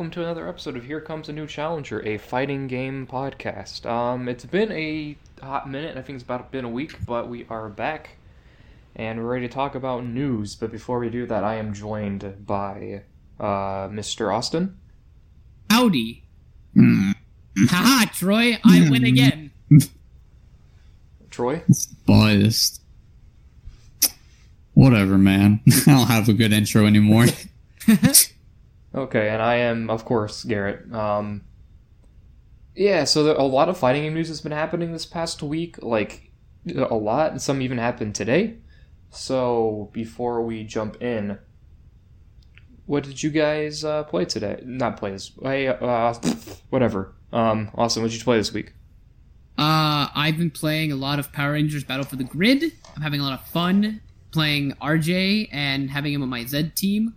Hey, hello, welcome to another episode of Here Comes a New Challenger, a fighting game podcast. Um, it's been a hot minute, I think it's about been a week, but we are back and we're ready to talk about news. But before we do that, I am joined by uh, Mr. Austin. Howdy. Haha, Troy, I win again. Troy. It's biased. Whatever, man. I don't have a good intro anymore. Okay, and I am, of course, Garrett. Um, yeah, so there, a lot of fighting game news has been happening this past week, like a lot, and some even happened today. So before we jump in, what did you guys uh, play today? Not play this. Hey, uh, whatever. Um, Austin, what did you play this week? Uh, I've been playing a lot of Power Rangers Battle for the Grid. I'm having a lot of fun playing RJ and having him on my Z team.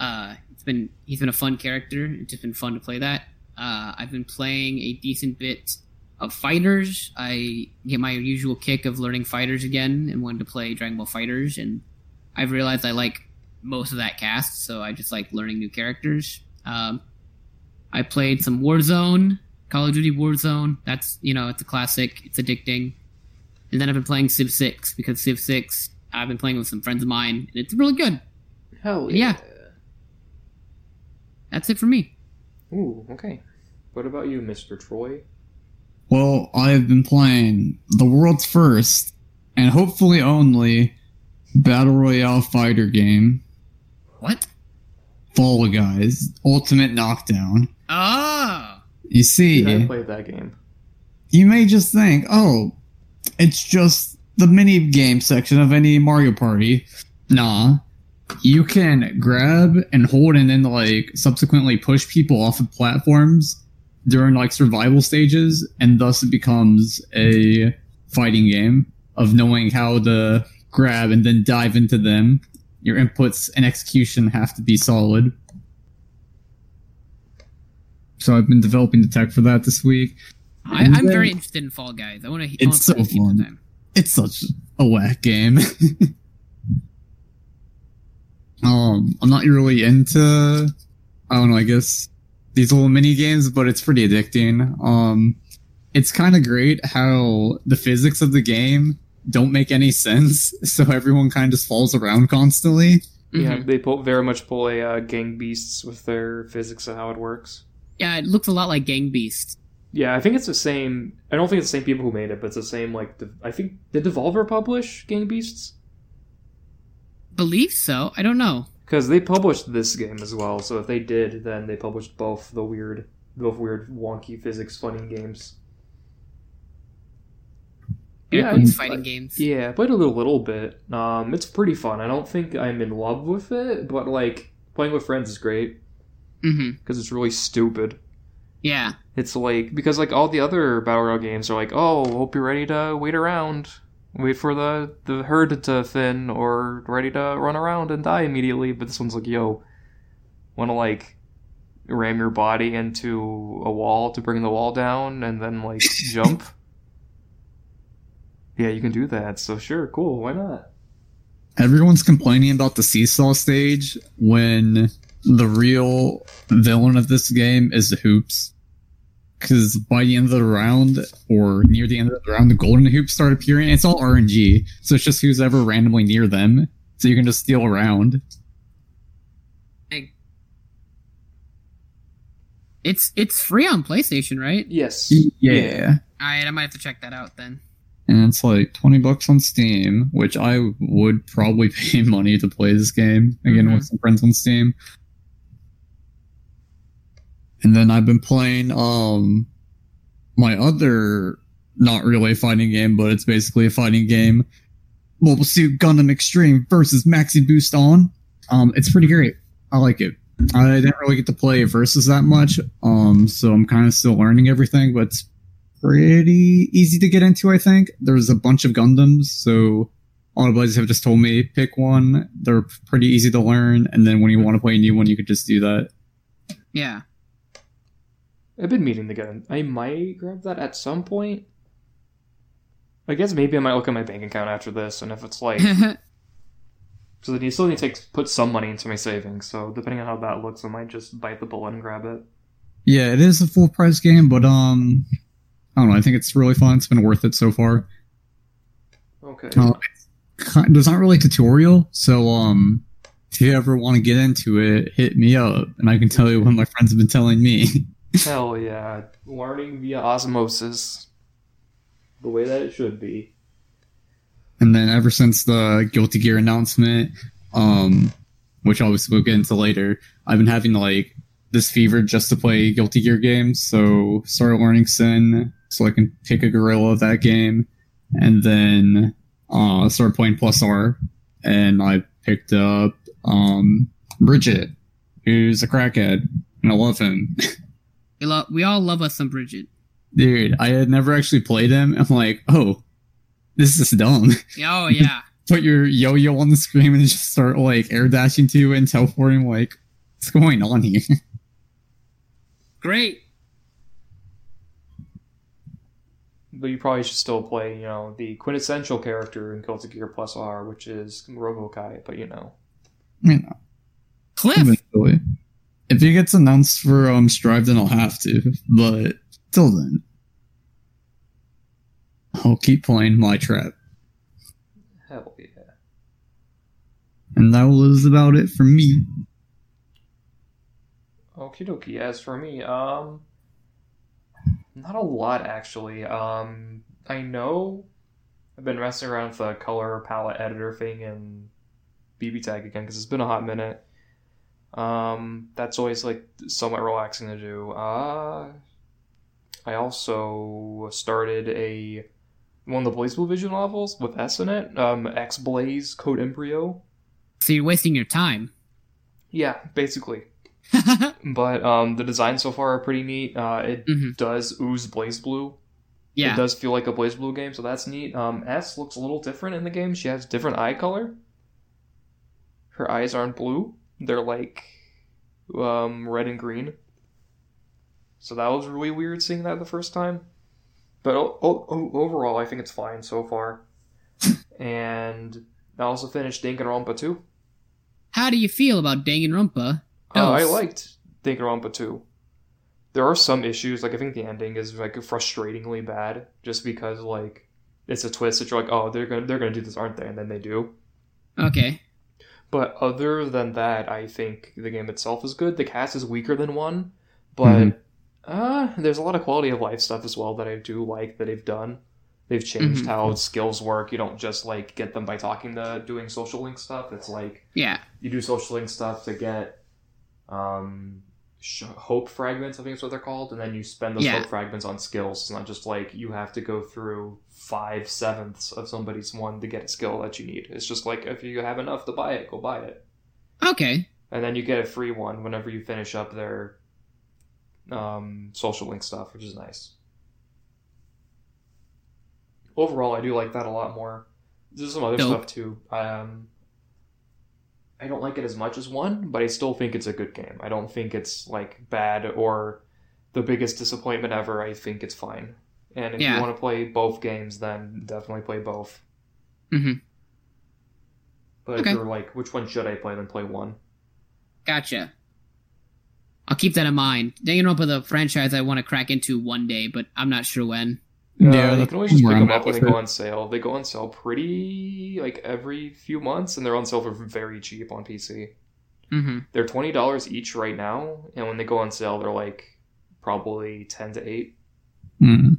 Uh, been he's been a fun character. It's just been fun to play that. Uh, I've been playing a decent bit of fighters. I get my usual kick of learning fighters again and wanted to play Dragon Ball FighterZ, and I've realized I like most of that cast, so I just like learning new characters. Um, I played some Warzone, Call of Duty Warzone. That's you know it's a classic. It's addicting. And then I've been playing Civ Six because Civ Six I've been playing with some friends of mine, and it's really good. Hell Yeah. That's it for me. Ooh, okay. What about you, Mr. Troy? well, I've been playing the world's first, and hopefully only, Battle Royale fighter game, What? Fall Guys, Ultimate Knockdown. Oh, You see, I played that game. you may just think, oh, it's just the mini game section of any Mario Party. Nah. You can grab and hold and then like subsequently push people off of platforms during like survival stages, and thus it becomes a fighting game of knowing how to grab and then dive into them. Your inputs and execution have to be solid. So I've been developing the tech for that this week. I, i'm then- very interested in Fall Guys. I want to. It's so fun. it's such a whack game. um, I'm not really into, I don't know, I guess these little mini games, but it's pretty addicting. Um, it's kind of great how the physics of the game don't make any sense, so everyone kind of just falls around constantly. Yeah, Mhm. they pull, very much pull a uh, Gang Beasts with their physics of how it works. Yeah, it looks a lot like Gang Beast. Yeah, I think it's the same. I don't think it's the same people who made it, but it's the same. Like, de- I think did Devolver publish Gang Beasts? Believe so. I don't know. Because they published this game as well. So if they did, then they published both the weird, both weird, wonky physics funny games. Yeah, I- fighting games. Yeah, I played a little, little bit. Um, it's pretty fun. I don't think I'm in love with it, but like playing with friends is great because it's really stupid. Yeah. It's like because like all the other battle royale games are like, oh, hope you're ready to wait around, wait for the the herd to thin, or ready to run around and die immediately. But this one's like, yo, want to like ram your body into a wall to bring the wall down and then like jump. Yeah, you can do that. So sure, cool. Why not? Everyone's complaining about the seesaw stage when the real villain of this game is the hoops. Because by the end of the round, or near the end of the round, the golden hoops start appearing. It's all RNG, so it's just who's ever randomly near them. So you can just steal around. It's it's free on PlayStation, right? Yes. Yeah. All right, I might have to check that out then. And it's like 20 bucks on Steam, which I would probably pay money to play this game again Mhm. with some friends on Steam. And then I've been playing um my other not really fighting game, but it's basically a fighting game. Mobile Suit Gundam Extreme versus Maxi Boost on. Um, it's pretty great. I like it. I didn't really get to play versus that much, um, so I'm kind of still learning everything, but it's pretty easy to get into, I think. There's a bunch of Gundams, so all the buddies have just told me pick one. They're pretty easy to learn, and then when you want to play a new one, you could just do that. Yeah. I've been meaning to get. in- I might grab that at some point. I guess maybe I might look at my bank account after this, and if it's like So then you still need to take, put some money into my savings. So depending on how that looks, I might just bite the bullet and grab it. Yeah, it is a full price game, but um, I don't know. I think it's really fun. It's been worth it so far. Okay. Uh, there's not really a tutorial, so um, if you ever want to get into it, hit me up, and I can tell you what my friends have been telling me. Hell yeah. Learning via osmosis. The way that it should be. And then ever since the Guilty Gear announcement, um, which obviously we'll get into later, I've been having like this fever just to play Guilty Gear games. So started learning Sin so I can pick a gorilla of that game, and then uh started playing Plus R, and I picked up um Bridget, who's a crackhead, and I love him. We, lo- we all love us some Bridget. Dude, I had never actually played him. I'm like, oh, this is dumb. Oh yeah. put your yo-yo on the screen and just start like air dashing to and teleporting like what's going on here Great. But you probably should still play, you know, the quintessential character in Guilty Gear Plus R, which is Robo-Ky, but you know. you know Cliff. eventually. If it gets announced for um strive then i'll have to but till then i'll keep playing my trap Hell yeah. and that was about it for me Okie dokie. As for me, um, not a lot actually. Um, I know I've been messing around with the color palette editor thing and BB tag again because it's been a hot minute. Um, that's always like somewhat relaxing to do. Uh, I also started a one of the BlazBlue Vision novels with Es in it. Um, XBlaze Code Embryo. So you're wasting your time. Yeah, basically. But um, the designs so far are pretty neat. Uh, it Mhm. does ooze BlazBlue. yeah. It does feel like a BlazBlue game, so that's neat. Um, Es looks a little different in the game. She has different eye color. Her eyes aren't blue; they're like um, red and green. So that was really weird seeing that the first time. But o- o- overall, I think it's fine so far. and I also finished Danganronpa 2. How do you feel about Danganronpa? Uh, I liked Danganronpa 2. There are some issues, like I think the ending is like frustratingly bad, just because like it's a twist that you're like, oh, they're gonna they're gonna do this, aren't they? And then they do. Okay. But other than that, I think the game itself is good. The cast is weaker than one, but Mhm. uh, there's a lot of quality of life stuff as well that I do like that they've done. They've changed Mhm. how skills work. You don't just like get them by talking to doing social link stuff. It's like Yeah. you do social link stuff to get um, sh- hope fragments, I think is what they're called, and then you spend those Yeah. hope fragments on skills. It's not just like you have to go through five sevenths of somebody's one to get a skill that you need. It's just like if you have enough to buy it, go buy it, Okay. and then you get a free one whenever you finish up their um, social link stuff, which is nice. Overall, I do like that a lot more. There's some other Dope. stuff too. Um, I don't like it as much as one, but I still think it's a good game. I don't think it's like bad or the biggest disappointment ever. I think it's fine. And if Yeah. you want to play both games, then definitely play both. Mhm. But Okay. if you're like, which one should I play? Then play one. Gotcha. I'll keep that in mind. Danganronpa, the franchise I want to crack into one day, but I'm not sure when. Uh, Yeah, you can always just pick them up when they go on sale. They go on sale pretty like every few months, and they're on sale for very cheap on PC. Mm-hmm. They're twenty dollars each right now, and when they go on sale, they're like probably ten to eight. Mm.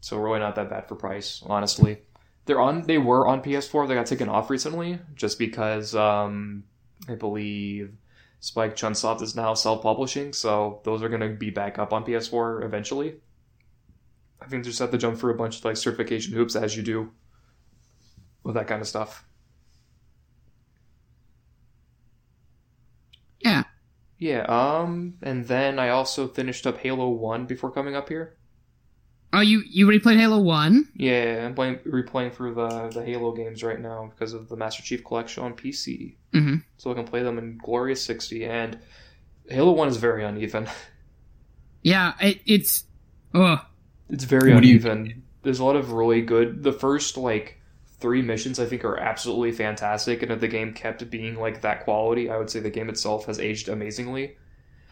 So really not that bad for price, honestly. They're on. They were on PS4. They got taken off recently, just because um, I believe Spike Chunsoft is now self-publishing, so those are going to be back up on PS4 eventually. I think they just have to jump through a bunch of like certification hoops as you do with that kind of stuff. Yeah. Yeah. Um, and then I also finished up Halo One before coming up here. Oh, you you already played Halo One? Yeah, I'm playing, replaying through the the Halo games right now because of the Master Chief Collection on PC. Mhm. So I can play them in glorious 60. And Halo One is very uneven. Yeah. It, it's. Oh. It's very What do you- uneven. There's a lot of really good. The first like three missions I think are absolutely fantastic, and if the game kept being like that quality, I would say the game itself has aged amazingly.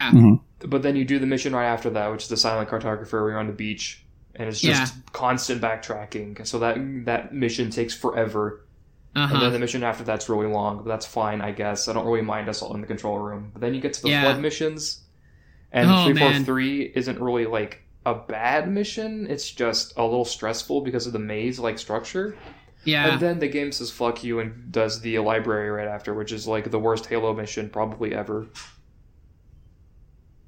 Mhm. But then you do the mission right after that, which is the silent cartographer, where you're on the beach, and it's just constant backtracking. So that that mission takes forever, Uh and then the mission after that's really long. But that's fine, I guess. I don't really mind us all in the control room. But then you get to the Yeah. flood missions, and Oh, three four man. isn't really like a bad mission. It's just a little stressful because of the maze like structure. Yeah. And then the game says fuck you and does the library right after, which is like the worst Halo mission probably ever.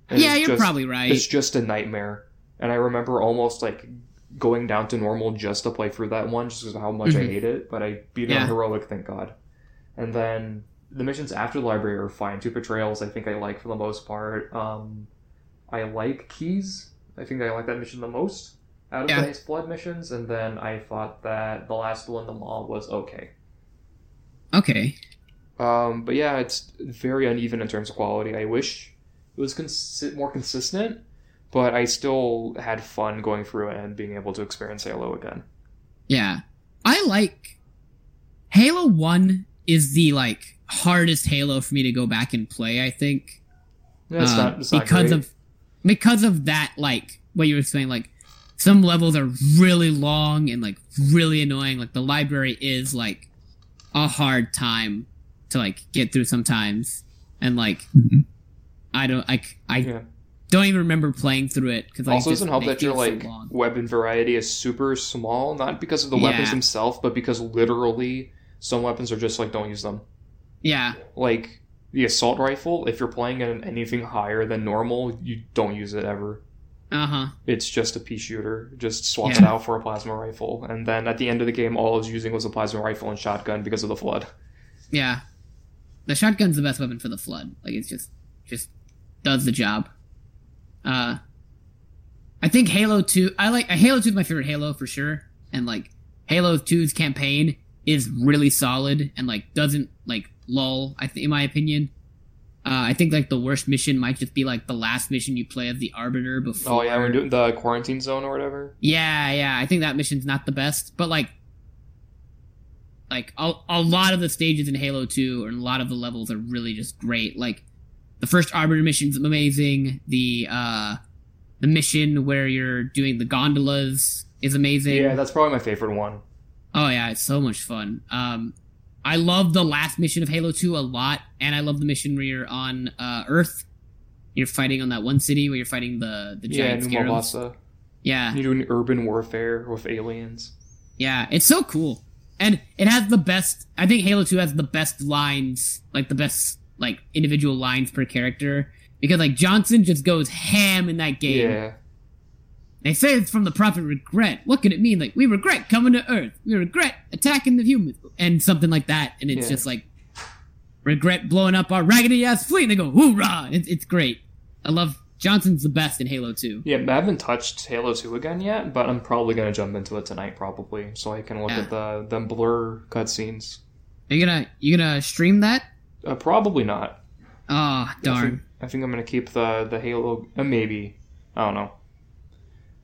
And yeah, you're just- probably right. It's just a nightmare. And I remember almost like going down to normal just to play through that one, just because of how much I Mhm. hate it. But I beat it on heroic, thank God. And then the missions after the library are fine. Two betrayals, I think I like for the most part. Um, I like Keyes. I think I like that mission the most out of Yeah. the flood missions. And then I thought that the last one, the Maw, was okay. Okay. Um, but yeah, it's very uneven in terms of quality. I wish it was consi- more consistent, but I still had fun going through it and being able to experience Halo again. Yeah. I like Halo 1 is the like hardest Halo for me to go back and play, I think. That's Uh, not, it's not because of because of that like what you were saying like some levels are really long and like really annoying like the library is like a hard time to like get through sometimes and like Mhm. i don't i, I Yeah. don't even remember playing through it because like, also just- doesn't help that your feel so like long. weapon variety is super small, not because of the weapons Yeah. themselves, but because literally some weapons are just like don't use them. yeah Like the assault rifle, if you're playing at anything higher than normal, you don't use it ever. uh-huh It's just a pea shooter. Just swap Yeah. it out for a plasma rifle, and then at the end of the game, all I was using was a plasma rifle and shotgun because of the flood. yeah the shotgun's the best weapon for the flood like it's just just does the job uh i think halo 2 i like halo 2 is my favorite halo for sure and like halo 2's campaign is really solid and like doesn't like lull i think in my opinion uh, I think like the worst mission might just be like the last mission you play of the Arbiter before. Oh yeah, we're doing the quarantine zone or whatever. Yeah, yeah. I think that mission's not the best, but like, like a, a lot of the stages in Halo Two and a lot of the levels are really just great. Like, the first Arbiter mission's amazing. The uh, the mission where you're doing the gondolas is amazing. Yeah, that's probably my favorite one. Oh yeah, it's so much fun. Um, I love the last mission of Halo Two a lot, and I love the mission where you're on uh, Earth. You're fighting on that one city where you're fighting the the Yeah, giant New. Mombasa. Yeah, You're doing urban warfare with aliens. Yeah, it's so cool. And it has the best I think Halo 2 has the best lines, like the best like individual lines per character. Because like Johnson just goes ham in that game. Yeah. They say it's from the Prophet Regret. What could it mean? Like, we regret coming to Earth. We regret attacking the humans. And something like that. And it's Yeah. just like regret blowing up our raggedy ass fleet. And they go, hoorah! It's, it's great. I love Johnson's the best in Halo 2. Yeah, I haven't touched Halo 2 again yet, but I'm probably gonna jump into it tonight, probably, so I can look Yeah. at the the blur cutscenes. Are you gonna you gonna stream that? Uh, probably not. Oh I think, darn. I think I'm gonna keep the the Halo. Uh, maybe. I don't know.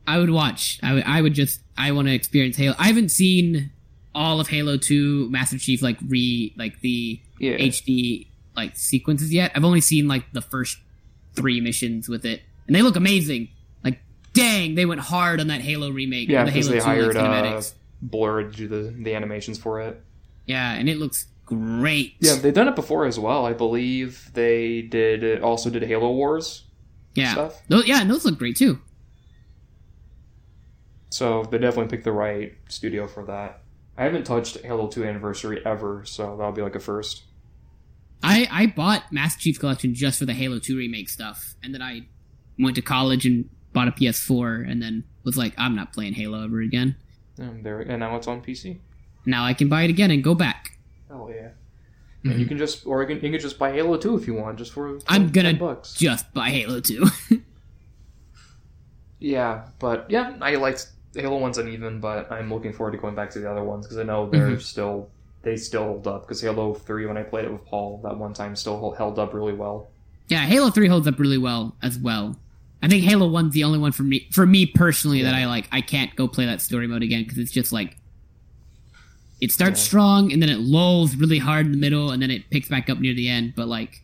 I would watch. I would. I would just. I want to experience Halo. I haven't seen all of Halo Two Master Chief like re like the Yeah. HD like sequences yet. I've only seen like the first three missions with it, and they look amazing. Like, dang, they went hard on that Halo remake. yeah, the because Halo they 2 like, hired uh, cinematics. Blur to do the the animations for it. Yeah, and it looks great. Yeah, they've done it before as well. I believe they did also did Halo Wars yeah. stuff. Those, yeah, and those look great too. So they definitely picked the right studio for that. I haven't touched Halo 2 Anniversary ever, so that'll be like a first. I I bought Master Chief Collection just for the Halo 2 remake stuff, and then I went to college and bought a PS4, and then was like, I'm not playing Halo ever again. And there, and now it's on PC. Now I can buy it again and go back. Oh yeah. And mm-hmm. you can just, or you can, you can just buy Halo 2 if you want, just for I'm gonna bucks. just buy Halo 2. Yeah, but yeah, I liked Halo One's uneven, but I'm looking forward to going back to the other ones because I know they're Mhm. still they still hold up. Because Halo Three, when I played it with Paul that one time, still held- held up really well. yeah, Halo 3 holds up really well as well. I think Halo 1's the only one for me for me personally that I like I can't go play that story mode again because it's just like it starts Yeah. strong and then it lulls really hard in the middle and then it picks back up near the end. But like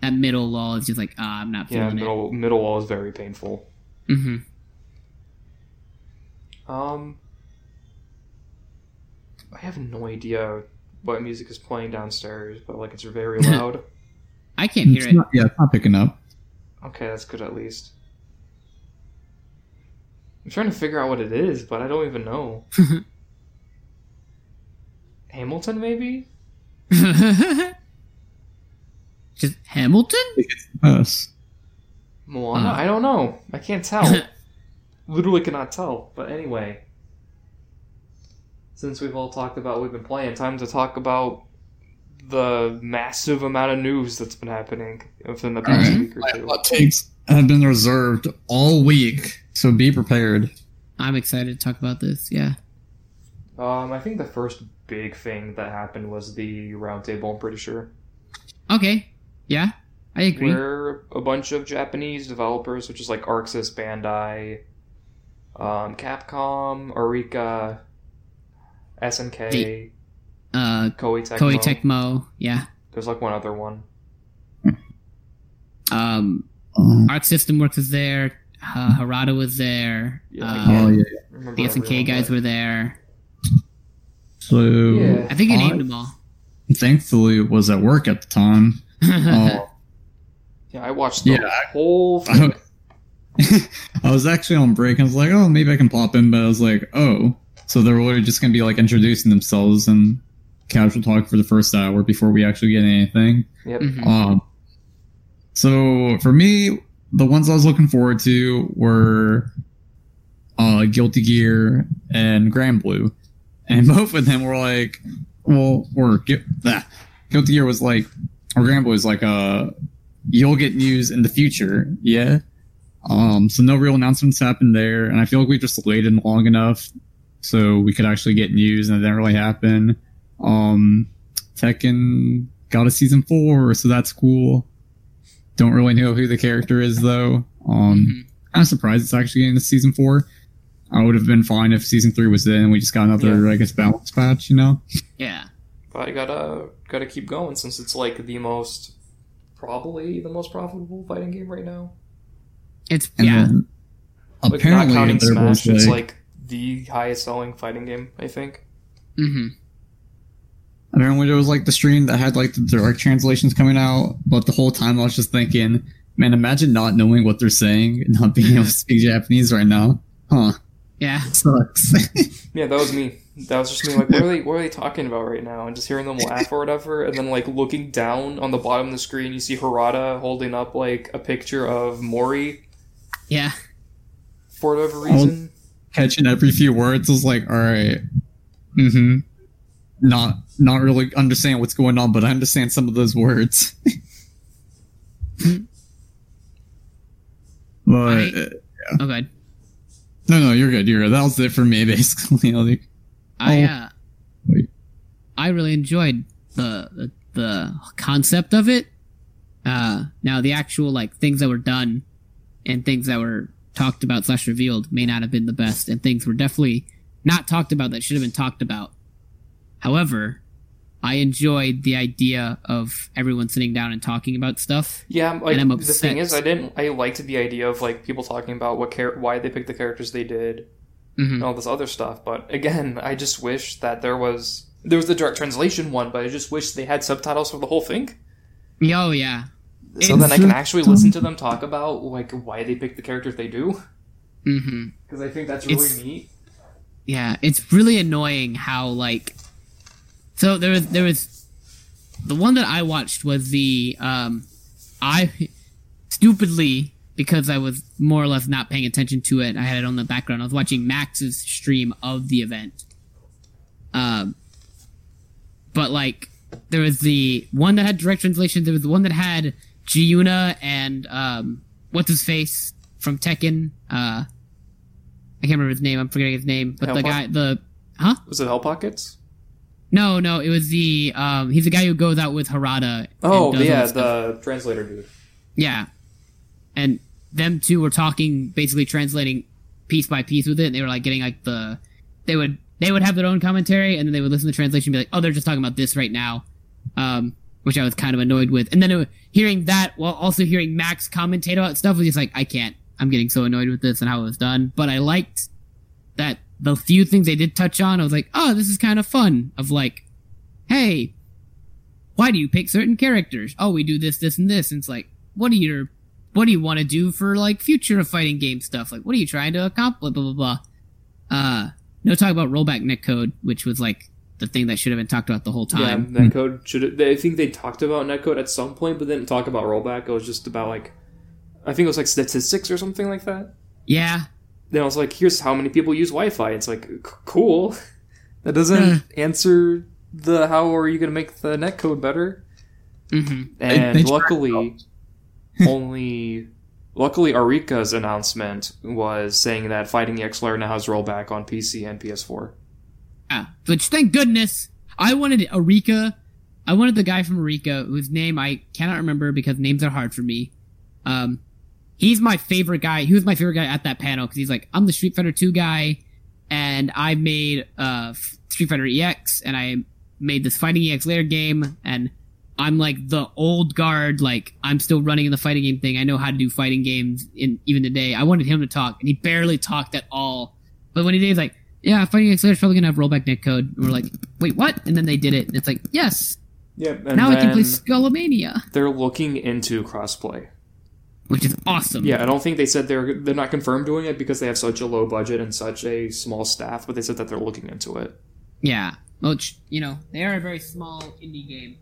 that middle lull is just like ah, I'm not Yeah, feeling middle middle lull is very painful. it. Um, I have no idea what music is playing downstairs, but like it's very loud. I can't hear It's it. not- yeah, it's not picking up. okay, that's good at least. I'm trying to figure out what it is, but I don't even know. Hamilton, maybe? just Hamilton. Yes. Moana? Uh. I don't know. I can't tell. Literally cannot tell. But anyway, since we've all talked about what we've been playing, time to talk about the massive amount of news that's been happening within the past Alright. week or My two. hot takes have been reserved all week, so be prepared. I'm excited to talk about this. Yeah. Um, I think the first big thing that happened was the roundtable. I'm pretty sure, Okay. Yeah. I agree. where a bunch of Japanese developers, which is like ArcSys, Bandai, um, Capcom, Arika, SNK, The- Uh, Koei Tecmo. Koei Tecmo. Yeah. There's like one other one. Um, Um, Arc System Works was there. Uh, Harada was there. Yeah, I uh, oh yeah. Remember the SNK guys but- were there. So Yeah. I think you I- named them all. thankfully it was at work at the time. Uh, Yeah, I watched the Yeah, whole thing. I was actually on break and I was like, oh, maybe I can pop in, but I was like, oh, so they're literally just gonna be like introducing themselves and casual talk for the first hour before we actually get anything. Yep. Mhm. Um, so for me, the ones I was looking forward to were uh, Guilty Gear and Granblue, and both of them were like, well, or Gu- ah, Guilty Gear was like, or Granblue was like, uh, you'll get news in the future, yeah. Um, so no real announcements happened there, and I feel like we just waited long enough so we could actually get news, and it didn't really happen. Um, Tekken got a season four, so that's cool. Don't really know who the character is though. Um, Mhm. I'm surprised it's actually getting a season four. I would have been fine if season three was in we just got another, I guess, balance patch, you know? Yeah. But I gotta gotta keep going since it's like the most probably the most profitable fighting game right now. It's And yeah. then Like apparently not counting Smash, was it's like, like the highest selling fighting game, I think. hmm apparently there was like the stream that had like the direct translations coming out, but the whole time I was just thinking, man, imagine not knowing what they're saying and not being able to speak Japanese right now. Huh. Yeah. Sucks. Yeah, that was me. That was just me like what are they what are they talking about right now? And just hearing them laugh or whatever, and then like looking down on the bottom of the screen you see Harada holding up like a picture of Mori Yeah. for whatever reason. Catching every few words is like, all right. Mm-hmm. Not not really understand what's going on, but I understand some of those words. but I- uh, Oh, good. no, no, you're good. You're good. That was it for me, basically. Like, I Oh. uh, Wait. I really enjoyed the, the the concept of it. Uh, now the actual like things that were done and things that were talked about slash revealed may not have been the best, and things were definitely not talked about that should have been talked about. However, I enjoyed the idea of everyone sitting down and talking about stuff. Yeah, like And I'm the thing is, I didn't. I liked the idea of like people talking about what char- why they picked the characters they did, hmm and all this other stuff. But again, I just wish that there was there was the direct translation one, but I just wish they had subtitles for the whole thing, Oh yeah. So then I can actually listen to them talk about like why they picked the characters they do. hmm Because I think that's really It's- neat. Yeah, it's really annoying how like so there was there was the one that I watched was the um I stupidly because I was more or less not paying attention to it, I had it on the background. I was watching Max's stream of the event. Um but like there was the one that had direct translation, there was the one that had Jiyuna and um what's his face from Tekken, uh I can't remember his name. I'm forgetting his name. But the Hellpoint? guy, the huh? Was it Hell Pockets? No, no, it was the um. He's the guy who goes out with Harada. and Oh yeah, the translator dude. yeah, and them two were talking, basically translating piece by piece with it. And they were like getting like the, they would they would have their own commentary, and then they would listen to the translation and be like, "Oh, they're just talking about this right now," um, which I was kind of annoyed with. And then it, hearing that while also hearing Max commentate about stuff was just like, I can't. I'm getting so annoyed with this and how it was done. But I liked that the few things they did touch on. I was like, oh, this is kind of fun. Of like, hey, why do you pick certain characters? Oh, we do this, this, and this. And it's like, what are your what do you want to do for like future of fighting game stuff? Like, what are you trying to accomplish? Blah blah blah. Uh, no talk about rollback netcode, which was like the thing that should have been talked about the whole Yeah, time. netcode should. I think they talked about netcode at some point, but didn't talk about rollback. It was just about like, I think it was like statistics or something like that. Yeah, Then I was like, here's how many people use Wi-Fi. It's like, c- cool. That doesn't answer the how are you going to make the netcode better. hmm And they tried luckily, only luckily Arika's announcement was saying that Fighting EX Layer now has rollback on PC and PS4. Ah, which thank goodness. I wanted Arika. I wanted the guy from Arika, whose name I cannot remember because names are hard for me. Um, he's my favorite guy. He was my favorite guy at that panel because he's like, I'm the Street Fighter 2 guy, and I made uh, Street Fighter EX, and I made this Fighting EX layer game, and I'm like the old guard. Like I'm still running in the fighting game thing. I know how to do fighting games in even today. I wanted him to talk, and he barely talked at all. But when he did, he's like, "Yeah, Fighting layer is probably gonna have rollback netcode." And we're like, "Wait, what?" And then they did it. And it's like, "Yes, Yeah, and now I can play Skullomania," they're looking into crossplay. which is awesome. Yeah, I don't think they said they're they're not confirmed doing it because they have such a low budget and such a small staff, but they said that they're looking into it. yeah. Which you know, they are a very small indie game.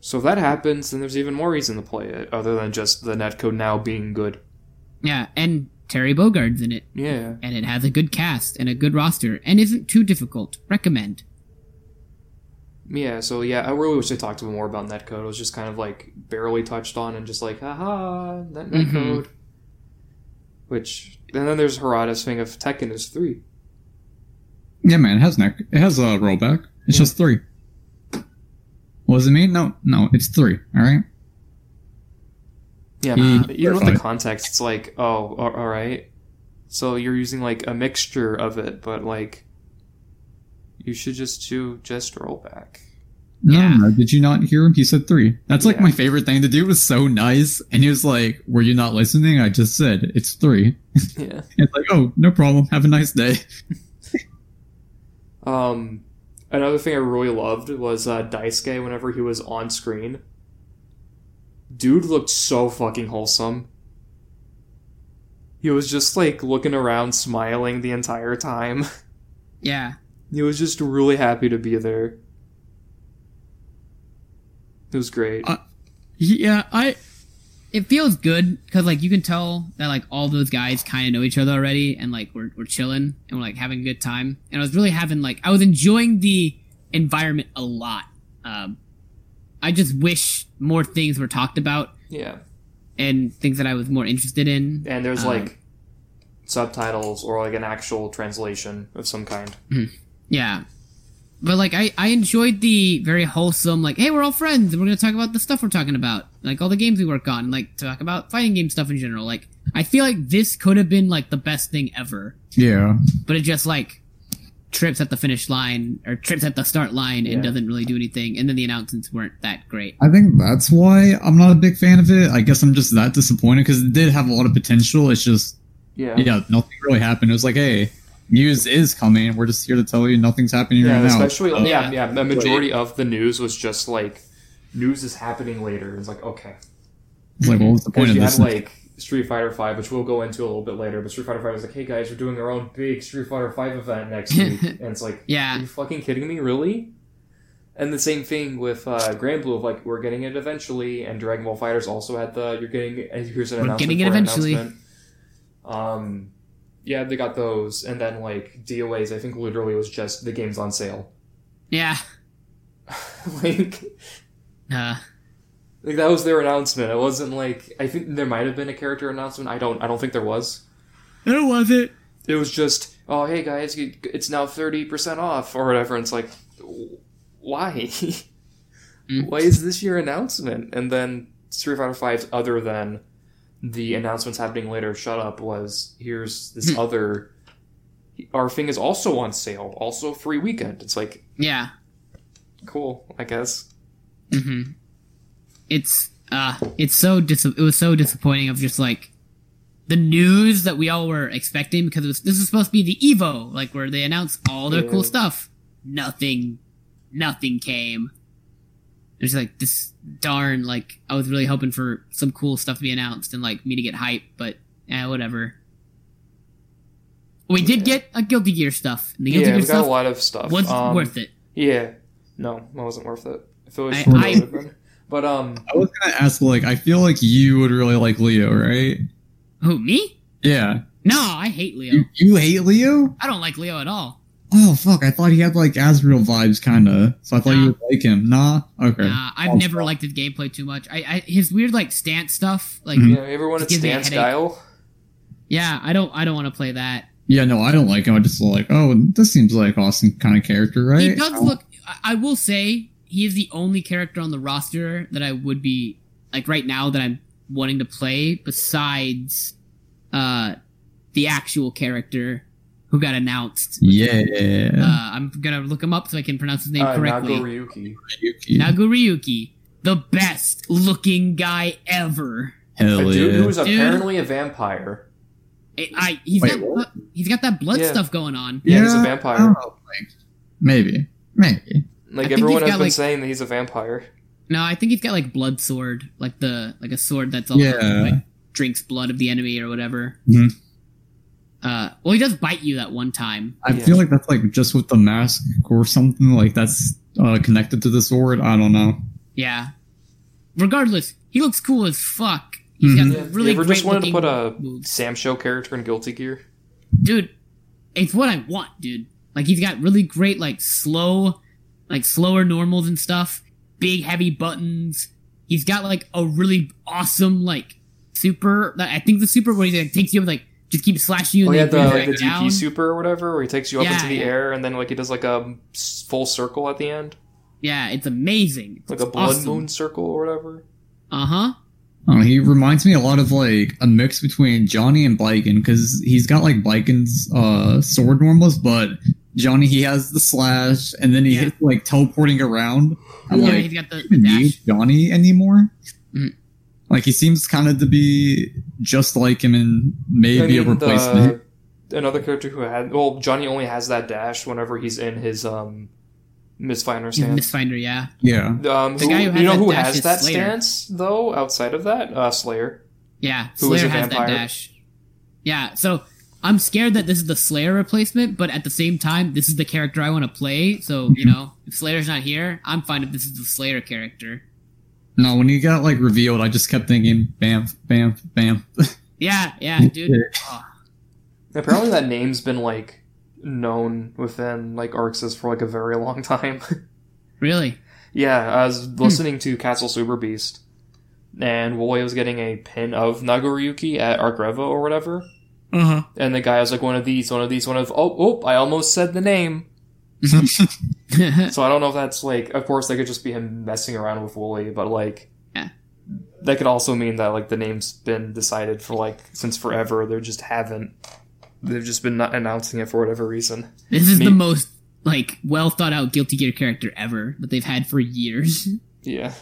So if that happens, then there's even more reason to play it, other than just the netcode now being good. Yeah, and Terry Bogard's in it, Yeah. and it has a good cast and a good roster, and isn't too difficult. Recommend. Yeah, so yeah, I really wish they talked to him more about netcode. It was just kind of like barely touched on and just like, haha, net Mhm. netcode. Which and then there's Harada's thing of Tekken is three. Yeah, man, it has neck. It has a rollback. It's Yeah. just three. What does it mean? No, no, it's three. All right. Yeah, Hmm. even with the context, it's like, oh, all right. So you're using like a mixture of it, but like, you should just do just rollback. No, Yeah. no, did you not hear him? He said three. That's like Yeah. my favorite thing. The dude was so nice, and he was like, "Were you not listening? I just said it's three. Yeah. It's like, oh, no problem. Have a nice day. Um, another thing I really loved was uh, Daisuke whenever he was on screen. Dude looked so fucking wholesome. He was just like looking around, smiling the entire time. Yeah. He was just really happy to be there. It was great. Uh, Yeah, I it feels good because like you can tell that like all those guys kind of know each other already and like we're, we're chilling and we're like having a good time and i was really having like i was enjoying the environment a lot um i just wish more things were talked about yeah. and things that i was more interested in And there's Um, like subtitles or like an actual translation of some kind. yeah but like I, I enjoyed the very wholesome like hey we're all friends and we're gonna talk about the stuff we're talking about like all the games we work on and, like talk about fighting game stuff in general like i feel like this could have been like the best thing ever yeah. but it just like trips at the finish line or trips at the start line and Yeah. doesn't really do anything and then the announcements weren't that great I think that's why I'm not a big fan of it. I guess I'm just that disappointed because it did have a lot of potential. It's just, Yeah. yeah, nothing really happened. It was like, hey, news is coming. We're just here to tell you nothing's happening Yeah, right now. especially Uh, yeah, yeah. The majority of the news was just like news is happening later. It's like okay, It's like, what was the point of you this? had like Street Fighter Five, which we'll go into a little bit later. But Street Fighter Five was like, hey guys, we're doing our own big Street Fighter Five event next week, and it's like, Yeah. are you fucking kidding me, really? And the same thing with uh, Granblue of like we're getting it eventually, and Dragon Ball FighterZ also had the you're getting here's an We're announcement getting it eventually. Um, yeah, they got those, and then like DOAs. I think literally was just the game's on sale. yeah like uh Like that was their announcement. It wasn't like I think there might have been a character announcement. I don't. I don't think there was. it was it It was just, oh hey guys, it's now thirty percent off or whatever. And it's like, why? Mm. why is this your announcement? And then Street Fighter Five, other than the announcements happening later, shut up. Was here's this Hmm. other our thing is also on sale, also free weekend. It's like Yeah. cool, I guess. hmm It's uh, it's so dis- it was so disappointing of just like the news that we all were expecting because it was this is supposed to be the Evo, like where they announce all their Yeah. cool stuff. Nothing, nothing came. It's like this darn like I was really hoping for some cool stuff to be announced and like me to get hype, but eh, whatever. We did Yeah. get a Guilty Gear stuff. And the Guilty Yeah, Gear we got a lot of stuff. was Um, worth it. Yeah, no, it wasn't worth it. If it was I- I- it would've been. But um, I was gonna ask, like, I feel like you would really like Leo, right? Who me? Yeah. No, I hate Leo. You, you hate Leo? I don't like Leo at all. Oh fuck! I thought he had like Asriel vibes, kind of. So I thought Nah. you would like him. Nah. Okay. Nah, I've Oh, never fuck. liked his gameplay too much. I, I his weird like stance stuff, like Mhm. yeah, everyone Just it's gives me a Dance headache. Guile. yeah, I don't I don't want to play that. Yeah, no, I don't like him. I just like, oh, this seems like awesome kind of character, right? He does look. I, I will say he is the only character on the roster that I would be like right now that I'm wanting to play besides uh the actual character who got announced. Yeah. Uh, I'm gonna look him up so I can pronounce his name Uh, correctly. Nagoriyuki. Yuki. The best looking guy ever. Hell A yeah. dude who's Dude. apparently a vampire. I, I he's Wait, got what? he's got that blood Yeah. stuff going on. Yeah, he's a vampire. don't like, maybe. Maybe. Like everyone has got, been like- saying that he's a vampire. No, I think he's got like blood sword, like the like a sword that's all Yeah. like drinks blood of the enemy or whatever. Mhm. Uh, well, he does bite you that one time. I Yeah. feel like that's like just with the mask or something. Like that's uh, connected to the sword. I don't know. Yeah. Regardless, he looks cool as fuck. He's got Mhm. Yeah, really you ever great just wanted to put a moves. SamSho character in Guilty Gear? dude. It's what I want, dude. Like he's got really great like slow, like slower normals and stuff. Big heavy buttons. He's got like a really awesome like super. I think the super where he like, takes you up like just keeps slashing you Oh and yeah, the, like the back down. DP super or whatever, where he takes you up Yeah, into the yeah. air and then like he does like a full circle at the end, Yeah, it's amazing. It's like a blood awesome. moon circle or whatever. Uh huh. I he reminds me a lot of like a mix between Johnny and Baiken because he's got like Baiken's uh, sword normals, but Johnny he has the slash and then he Yeah. hits like teleporting around. I'm Yeah, like, he's got the, the you need. Johnny anymore? Mhm. Like he seems kind of to be just like him and maybe I a mean, replacement. the, another character who had well, Johnny only has that dash whenever he's in his um Mist Finer He's stance. Mist Finer, yeah. Yeah, um, The who, guy who you know who has that Slayer. stance though? Outside of that, uh, Slayer. Yeah, Who is Slayer a has that vampire. dash. Yeah, so I'm scared that this is the Slayer replacement, but at the same time, this is the character I want to play. So you know, if Slayer's not here, I'm fine if this is the Slayer character. no, when he got like revealed, I just kept thinking, bam, bam, bam. Yeah, yeah, dude. Oh, Apparently, that name's been like known within like ArcSys for like a very long time. really? yeah, I was Hmm. listening to Castle Super Beast, and Woolie was getting a pin of Nagoriyuki at Arc Revo or whatever, Huh. and the guy was like, one of these, one of these, one of oh, oh, I almost said the name. So I don't know if that's like, of course, that could just be him messing around with Woolie, but like, Yeah. that could also mean that like the name's been decided for like since forever. They just haven't. They've just been not announcing it for whatever reason. this is Me- the most like well thought out Guilty Gear character ever that they've had for years. Yeah.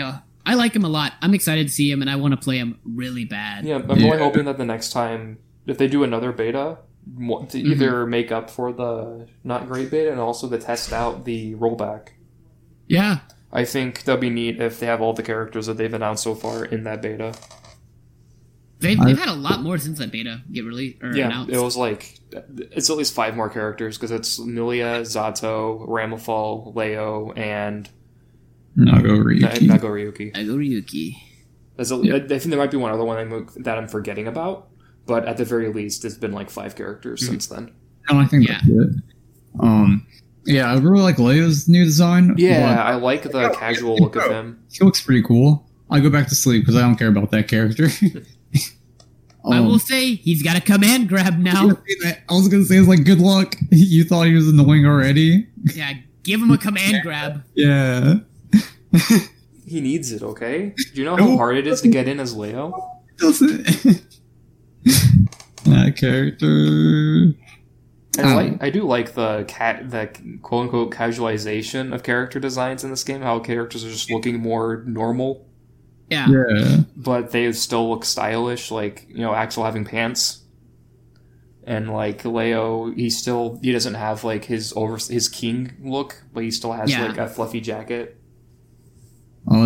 Uh, I like him a lot. I'm excited to see him, and I want to play him really bad. Yeah, I'm Yeah. really hoping that the next time, if they do another beta, mo- to Mm-hmm. either make up for the not great beta and also to test out the rollback. Yeah. I think that'd be neat if they have all the characters that they've announced so far in that beta. They've, they've had a lot more since that beta get released or Yeah, announced. it was like it's at least five more characters because it's Milia, Zato, Ramlethal, Leo, and Nago Na- Ryuki. Nagoriyuki. Agoriyuki. There's a- Yeah. I I think there might be one other one I'm, that I'm forgetting about, but at the very least, it's been like five characters Mm-hmm. since then. No, I think Yeah. that's it. Um, yeah, I really like Leo's new design. Yeah, I like the casual look of him. he looks pretty cool. I go back to sleep because I don't care about that character. I Um, will say he's got a command grab now. was gonna say that- I was gonna say it's like good luck. You thought he was annoying already. yeah, give him a command grab. Yeah. He needs it, okay? Do you know how hard it is to get in as Leo? Doesn't. that character. I Oh. like I do like the cat the quote unquote casualization of character designs in this game. How characters are just looking more normal, Yeah. Yeah. but they still look stylish. Like you know, Axel having pants, and like Leo, he still he doesn't have like his over his king look, but he still has Yeah. like a fluffy jacket.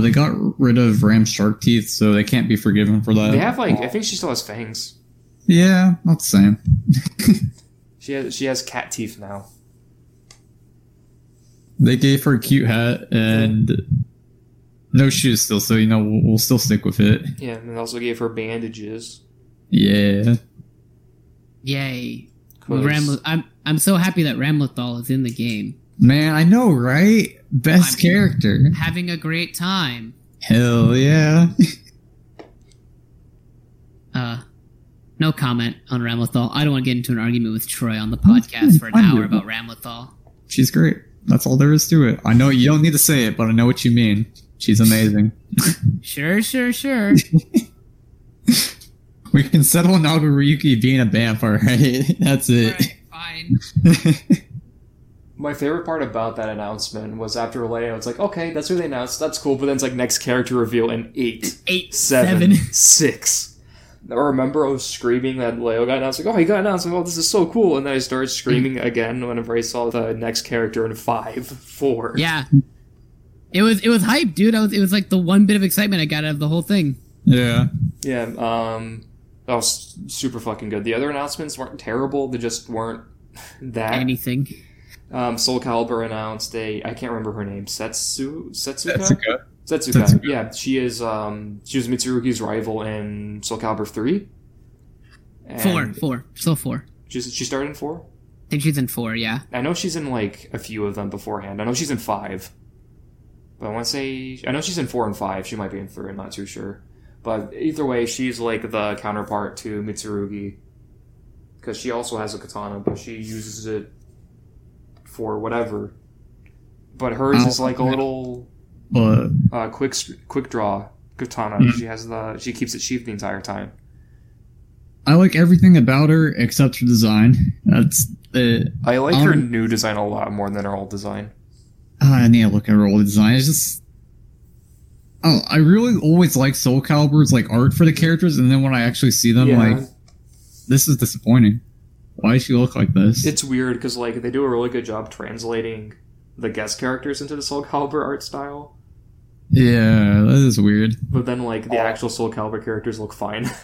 They got rid of Ram's shark teeth, so they can't be forgiven for that. They have like I think she still has fangs. Yeah, not the same. She has she has cat teeth now. They gave her a cute hat and no shoes still, so you know we'll, we'll still stick with it. Yeah, and they also gave her bandages. Yeah. Yay. 'cause- Ramle- I'm I'm so happy that Ramlethal is in the game. Man, I know, right? Best I mean- character. Having a great time. Hell yeah. Uh no comment on Ramlethal. I don't want to get into an argument with Troy on the podcast for an hour about Ramlethal. She's great. That's all there is to it. I know you don't need to say it, but I know what you mean. She's amazing. Sure, sure, sure. We can settle on Ryuki being a vamp, Right? That's it. Fine. My favorite part about that announcement was after Leo, it's like, okay, that's who they announced. That's cool. But then it's like next character reveal in eight, Eight, seven, seven. six. I remember I was screaming that Leo got announced. Like, oh, he got announced. Like, oh, this is so cool. And then I started screaming again whenever I saw the next character in five, four. Yeah. It was it was hype, dude. I was it was like the one bit of excitement I got out of the whole thing. yeah. Yeah. Um, that was super fucking good. The other announcements weren't terrible. They just weren't that. Anything. Um, Soul Calibur announced a I can't remember her name. Setsu Setsuka. Setsuka. Setsuka. Setsuka. Yeah, she is. Um, she was Mitsurugi's rival in Soul Calibur three. And Four, four, still four. She's, she started in four. I think she's in four. Yeah. I know she's in like a few of them beforehand. I know she's in five. But I want to say I know she's in four and five. She might be in three. I'm not too sure. But either way, she's like the counterpart to Mitsurugi because she also has a katana, but she uses it for whatever. But hers is like a little But uh, quick quick draw katana. Mhm. She has the she keeps it sheathed the entire time. I like everything about her except her design. That's it. I like her Um, new design a lot more than her old design. Ah, I need to look at her old design. It's just. Oh, I really always like Soul Calibur's like art for the characters, and then when I actually see them, like this is disappointing. Why does she look like this? It's weird because like they do a really good job translating the guest characters into the Soul Calibur art style, yeah, that is weird. but then like the actual Soul Calibur characters look fine.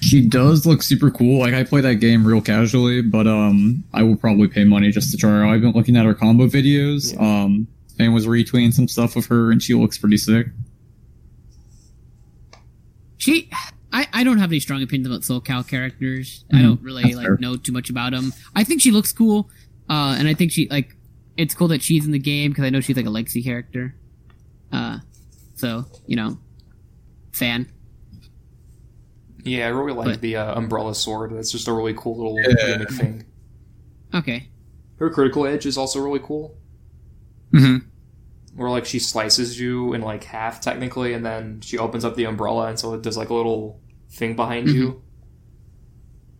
She does look super cool. Like I play that game real casually, but um, I will probably pay money just to try her. I've been looking at her combo videos. Yeah. Um, and was retweeting some stuff of her, and she looks pretty sick. She. I, I don't have any strong opinions about Soul Cal characters. I Mhm, don't really that's like fair. know too much about them. I think she looks cool, uh, and I think she like it's cool that she's in the game because I know she's like a legacy character. Uh, so you know, fan. yeah, I really like But- the uh, umbrella sword. That's just a really cool little Yeah. gimmick thing. Okay. Her critical edge is also really cool. Mm-hmm. Where like she slices you in like half technically, and then she opens up the umbrella, and so it does like a little thing behind you.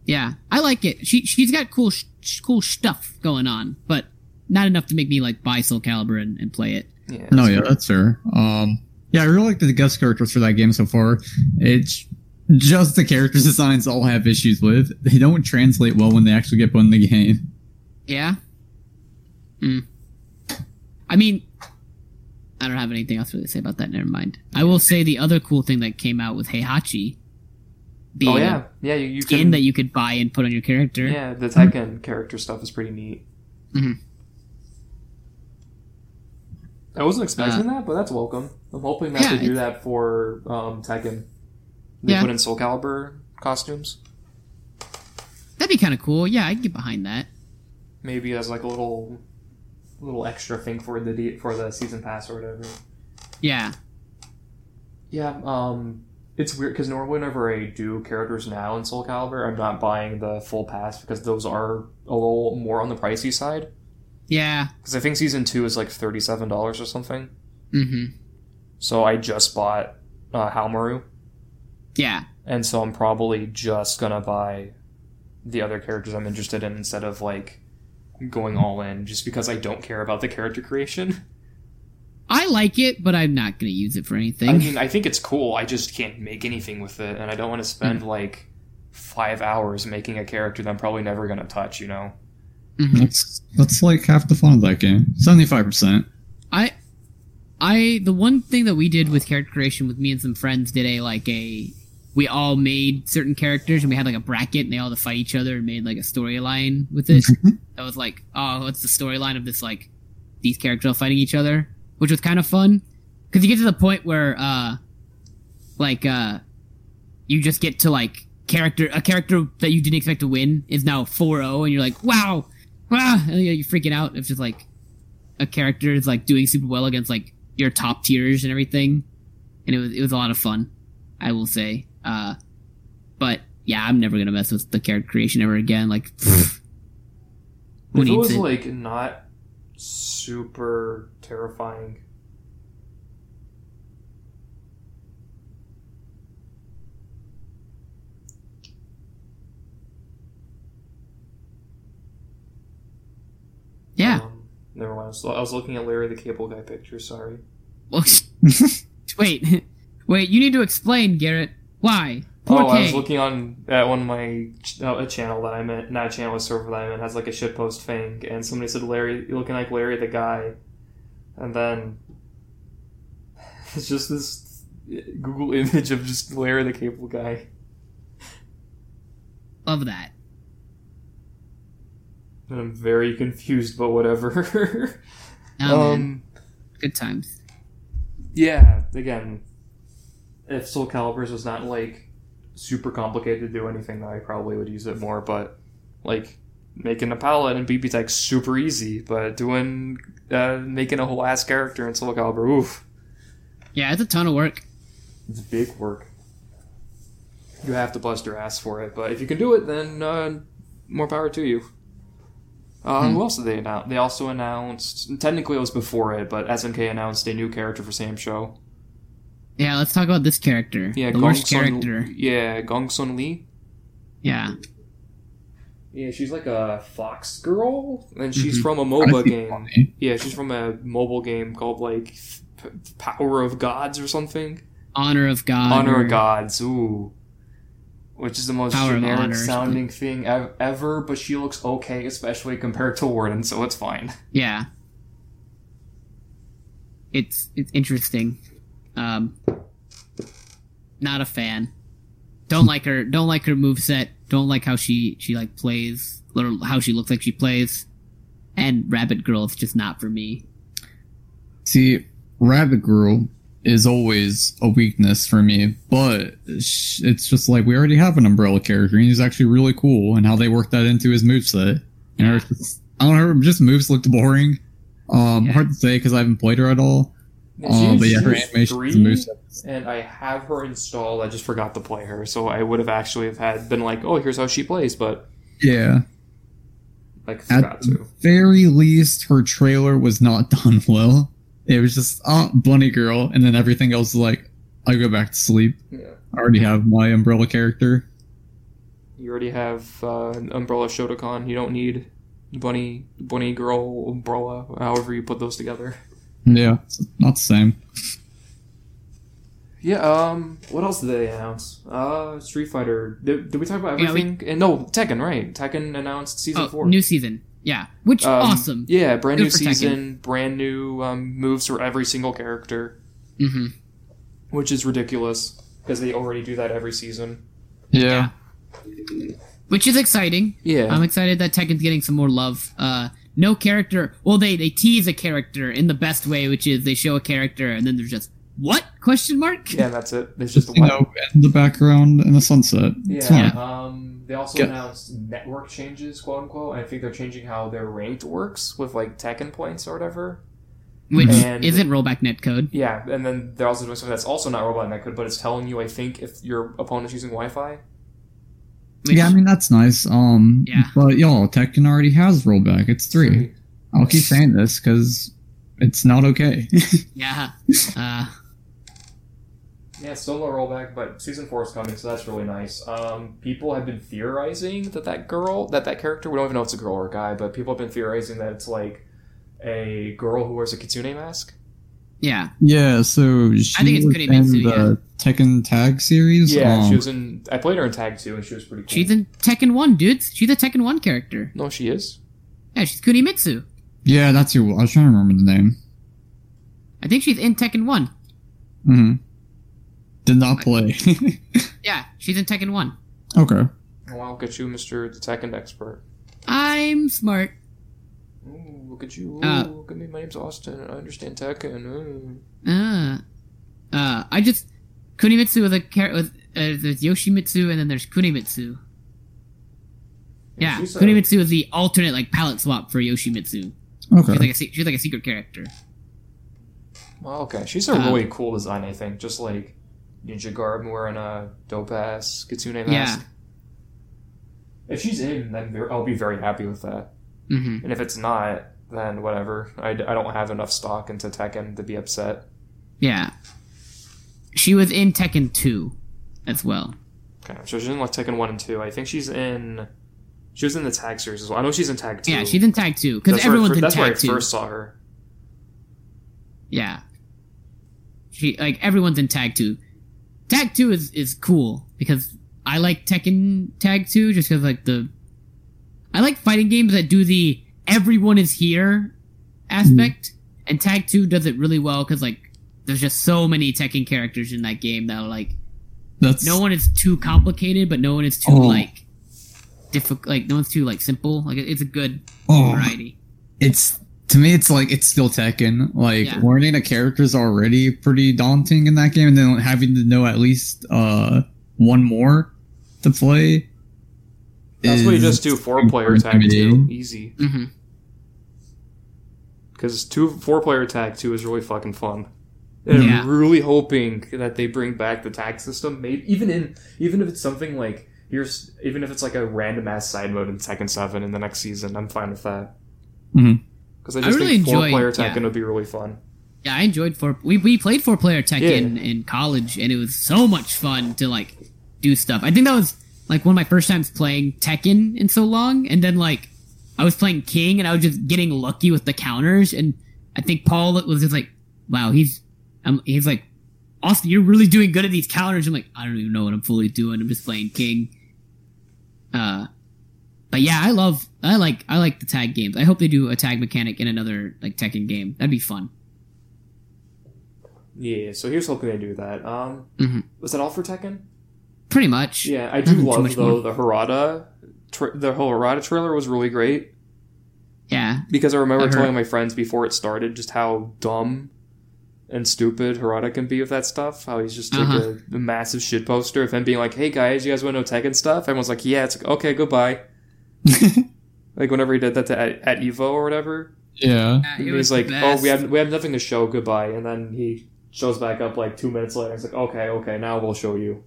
Yeah, I like it. She she's got cool sh- cool stuff going on, but not enough to make me like buy Soul Calibur and, and play it. Yeah. No, it's yeah, that's fair. Um, yeah, I really like the guest characters for that game so far. It's just the character designs all have issues with. They don't translate well when they actually get put in the game. Yeah. Hmm. I mean, I don't have anything else really to say about that. Never mind. I will say the other cool thing that came out with Heihachi being Oh yeah, yeah. You, you can. that you could buy and put on your character. yeah, the Tekken character stuff is pretty neat. Mhm. I wasn't expecting that, but that's welcome. I'm hoping that Uh, Yeah, they do that for um, Tekken. They Yeah. put in Soul Calibur costumes, That'd be kind of cool. Yeah, I'd get behind that. maybe as like a little, little extra thing for the for the season pass or whatever. Yeah. Yeah, um, it's weird because normally whenever I do characters now in Soul Calibur, I'm not buying the full pass because those are a little more on the pricey side. Yeah. Because I think season two is like thirty seven dollars or something. Mm-hmm. So I just bought uh, Haohmaru, Yeah. and so I'm probably just gonna buy the other characters I'm interested in instead of like going all in just because I don't care about the character creation. I like it, but I'm not going to use it for anything. I mean, I think it's cool. I just can't make anything with it, and I don't want to spend Hmm. like five hours making a character that I'm probably never gonna touch. You know? Mhm. That's that's like half the fun of that game. Seventy five percent. I, I, the one thing that we did with character creation with me and some friends did a like a, we all made certain characters and we had like a bracket and they all had to fight each other and made like a storyline with it. that was like, oh, what's the storyline of this like these characters all fighting each other, which was kind of fun because you get to the point where uh, like uh, you just get to like character a character that you didn't expect to win is now 4-0 and you're like, wow, wow, and you're freaking out. It's just like a character is like doing super well against like your top tiers and everything, and it was it was a lot of fun. I will say, uh, but yeah, I'm never gonna mess with the character creation ever again. Like, who if it was it? like not super terrifying. yeah. Um, never mind. I was, I was looking at Larry the Cable Guy picture. Sorry. Wait, wait. You need to explain, Garrett. Why? Oh, I was looking on at one of my ch- uh, a channel that I'm in, not a channel, a server that I'm in has like a shitpost thing, and somebody said Larry, you're looking like Larry the guy, and then it's just this Google image of just Larry the Cable Guy. Love that. And I'm very confused, but whatever. Oh, um, Good times. yeah. Again, if Soul Calibers was not like super complicated to do anything, I probably would use it more. But like making a palette in BB Tech super easy, but doing uh, making a whole ass character in Soul Calibur, oof, Yeah, it's a ton of work. it's big work. You have to bust your ass for it, but if you can do it, then uh, more power to you. Uh, Hmm. Who else did they announce? They also announced. Technically, it was before it, but SNK announced a new character for SamSho. Yeah, let's talk about this character. Yeah, the Gong worst Sun- character. Yeah, Gongsun Li. Yeah. Yeah, she's like a fox girl, and she's Mhm. from a MOBA game. Yeah, she's from a mobile game called like P- Power of Gods or something. Honor of God. Honor of Gods, ooh, which is the most Power generic Honor or sounding thing ev- ever. But she looks okay, especially compared to Warden, so it's fine. Yeah. It's it's interesting. Um not a fan. Don't like her don't like her move set. Don't like how she she like plays or how she looks like she plays. And Rabbit Girl is just not for me. See, Rabbit Girl is always a weakness for me, but it's just like we already have an Umbrella character, and he's actually really cool, and how they worked that into his moveset. And her, I don't know, her just moves looked boring. Um, Yeah. hard to say because I haven't played her at all. And Um, but yeah, her animation three, and moveset. and I have her installed. I just forgot to play her, so I would have actually have had been like, "Oh, here's how she plays," but Yeah. like At the to. very least, her trailer was not done well. It was just, oh, bunny girl, and then everything else is like, I go back to sleep. Yeah. I already have my umbrella character. You already have uh, an Umbrella Shotokan. You don't need Bunny, Bunny Girl, Umbrella. However you put those together. Yeah, it's not the same. Yeah. Um. What else did they announce? Uh, Street Fighter. Did, did we talk about Yeah, we- everything? And no, Tekken. Right. Tekken announced season Oh, four. new season. Yeah. Which Um, awesome. Yeah, brand Good new for Tekken. season, brand new um, moves for every single character, hmm which is ridiculous because they already do that every season. Yeah. Which is exciting. Yeah. I'm excited that Tekken's getting some more love. Uh, no character. Well, they they tease a character in the best way, which is they show a character and then there's just what question mark? yeah, that's it. There's just a You know, in the background in the sunset. It's Yeah. fine. Um, they also Go- announced network changes, quote unquote. And I think they're changing how their ranked works with like Tekken points or whatever. Which And- isn't rollback netcode. Yeah, and then they're also doing something that's also not rollback netcode, but it's telling you, I think, if your opponent's using Wi-Fi. Which, yeah, I mean, that's nice. Um, Yeah. But y'all, Tekken already has rollback. It's three. I'll keep saying this because it's not okay. yeah. Uh, Yeah, still no rollback, but season four is coming, so that's really nice. Um, people have been theorizing that that girl, that that character, we don't even know if it's a girl or a guy, but people have been theorizing that it's like a girl who wears a kitsune mask. Yeah. Yeah, so she I think it's was Kunimitsu, in the Tekken Tag series. Yeah, um, she was in. I played her in Tag Two, and she was pretty cool. She's in Tekken 1, dudes. She's a Tekken 1 character. no, she is. Yeah, she's Kunimitsu. yeah, that's who. I was trying to remember the name. I think she's in Tekken 1. hmm Did not play. Yeah, she's in Tekken 1. okay. Wow, look at you, Mister the Tekken expert. I'm smart. Ooh, look at you. Ooh, Uh, look at me. My name's Austin, and I understand Tekken. Ooh. Uh, uh, I just Kunimitsu with a char- with uh, there's Yoshimitsu and then there's Kunimitsu. Yeah, she's Kunimitsu is the alternate like palette swap for Yoshimitsu. Okay. She's like a she's like a secret character. Oh, okay. She's a Uh, really cool design, I think. Just like Ninja Garb wearing a dope ass Kitsune mask. If she's in, then I'll be very happy with that. hmm And if it's not, then whatever. I, I don't have enough stock into Tekken to be upset. Yeah, she was in Tekken 2 as well. Okay, so she's in like Tekken 1 and 2. I think she's in. She was in the tag series as well. I know she's in tag 2. Yeah, she's in Tag 2 because That's where I everyone's fir- That's where I Tag 2. first saw her. Yeah, she like everyone's in Tag 2. Tag 2 is is cool because I like Tekken Tag 2 just because like the I like fighting games that do the everyone is here aspect, and Tag 2 does it really well because like there's just so many Tekken characters in that game that are like That's no one is too complicated, but no one is too Oh. like difficult. Like no one's too like simple. Like it's a good Oh, variety. it's to me. It's like it's still Tekken. Like Yeah. learning a character is already pretty daunting in that game, and then having to know at least uh one more to play. That's what you just do four player super tag 2. intimidating. Easy. hmm Because two four player tag 2 is really fucking fun. And Yeah. I'm really hoping that they bring back the tag system. Maybe even in even if it's something like here's even if it's like a random ass side mode in Tekken Seven in the next season, I'm fine with that. Mm-hmm. Because I I just really think four enjoy- player yeah. Tekken would be really fun. Yeah, I enjoyed four. We we played four player Tekken Yeah. in college, and it was so much fun to like do stuff. I think that was like one of my first times playing Tekken in so long, and then like I was playing King, and I was just getting lucky with the counters, and I think Paul was just like, "Wow, he's um, he's like." Austin, you're really doing good at these counters. I'm like, I don't even know what I'm fully doing. I'm just playing King. Uh, but yeah, I love, I like, I like the tag games. I hope they do a tag mechanic in another like Tekken game. That'd be fun. Yeah, so here's hoping they do that. Um, Mhm. was that all for Tekken? Pretty much. Yeah, I do Nothing love though more. the Harada. Tra- the whole Harada trailer was really great Yeah. because I remember I telling my friends before it started just how dumb and stupid Harada can be with that stuff. How he's just like Uh-huh. a, a massive shit poster of him being like, "Hey guys, you guys want to know Tekken stuff?" Everyone's like, "Yeah." It's like, "Okay, goodbye." like whenever he did that to, at, at Evo or whatever, Yeah. Yeah, it he's was like, "Oh, we have we have nothing to show. Goodbye." And then he shows back up like two minutes later. It's like, "Okay, okay, now we'll show you."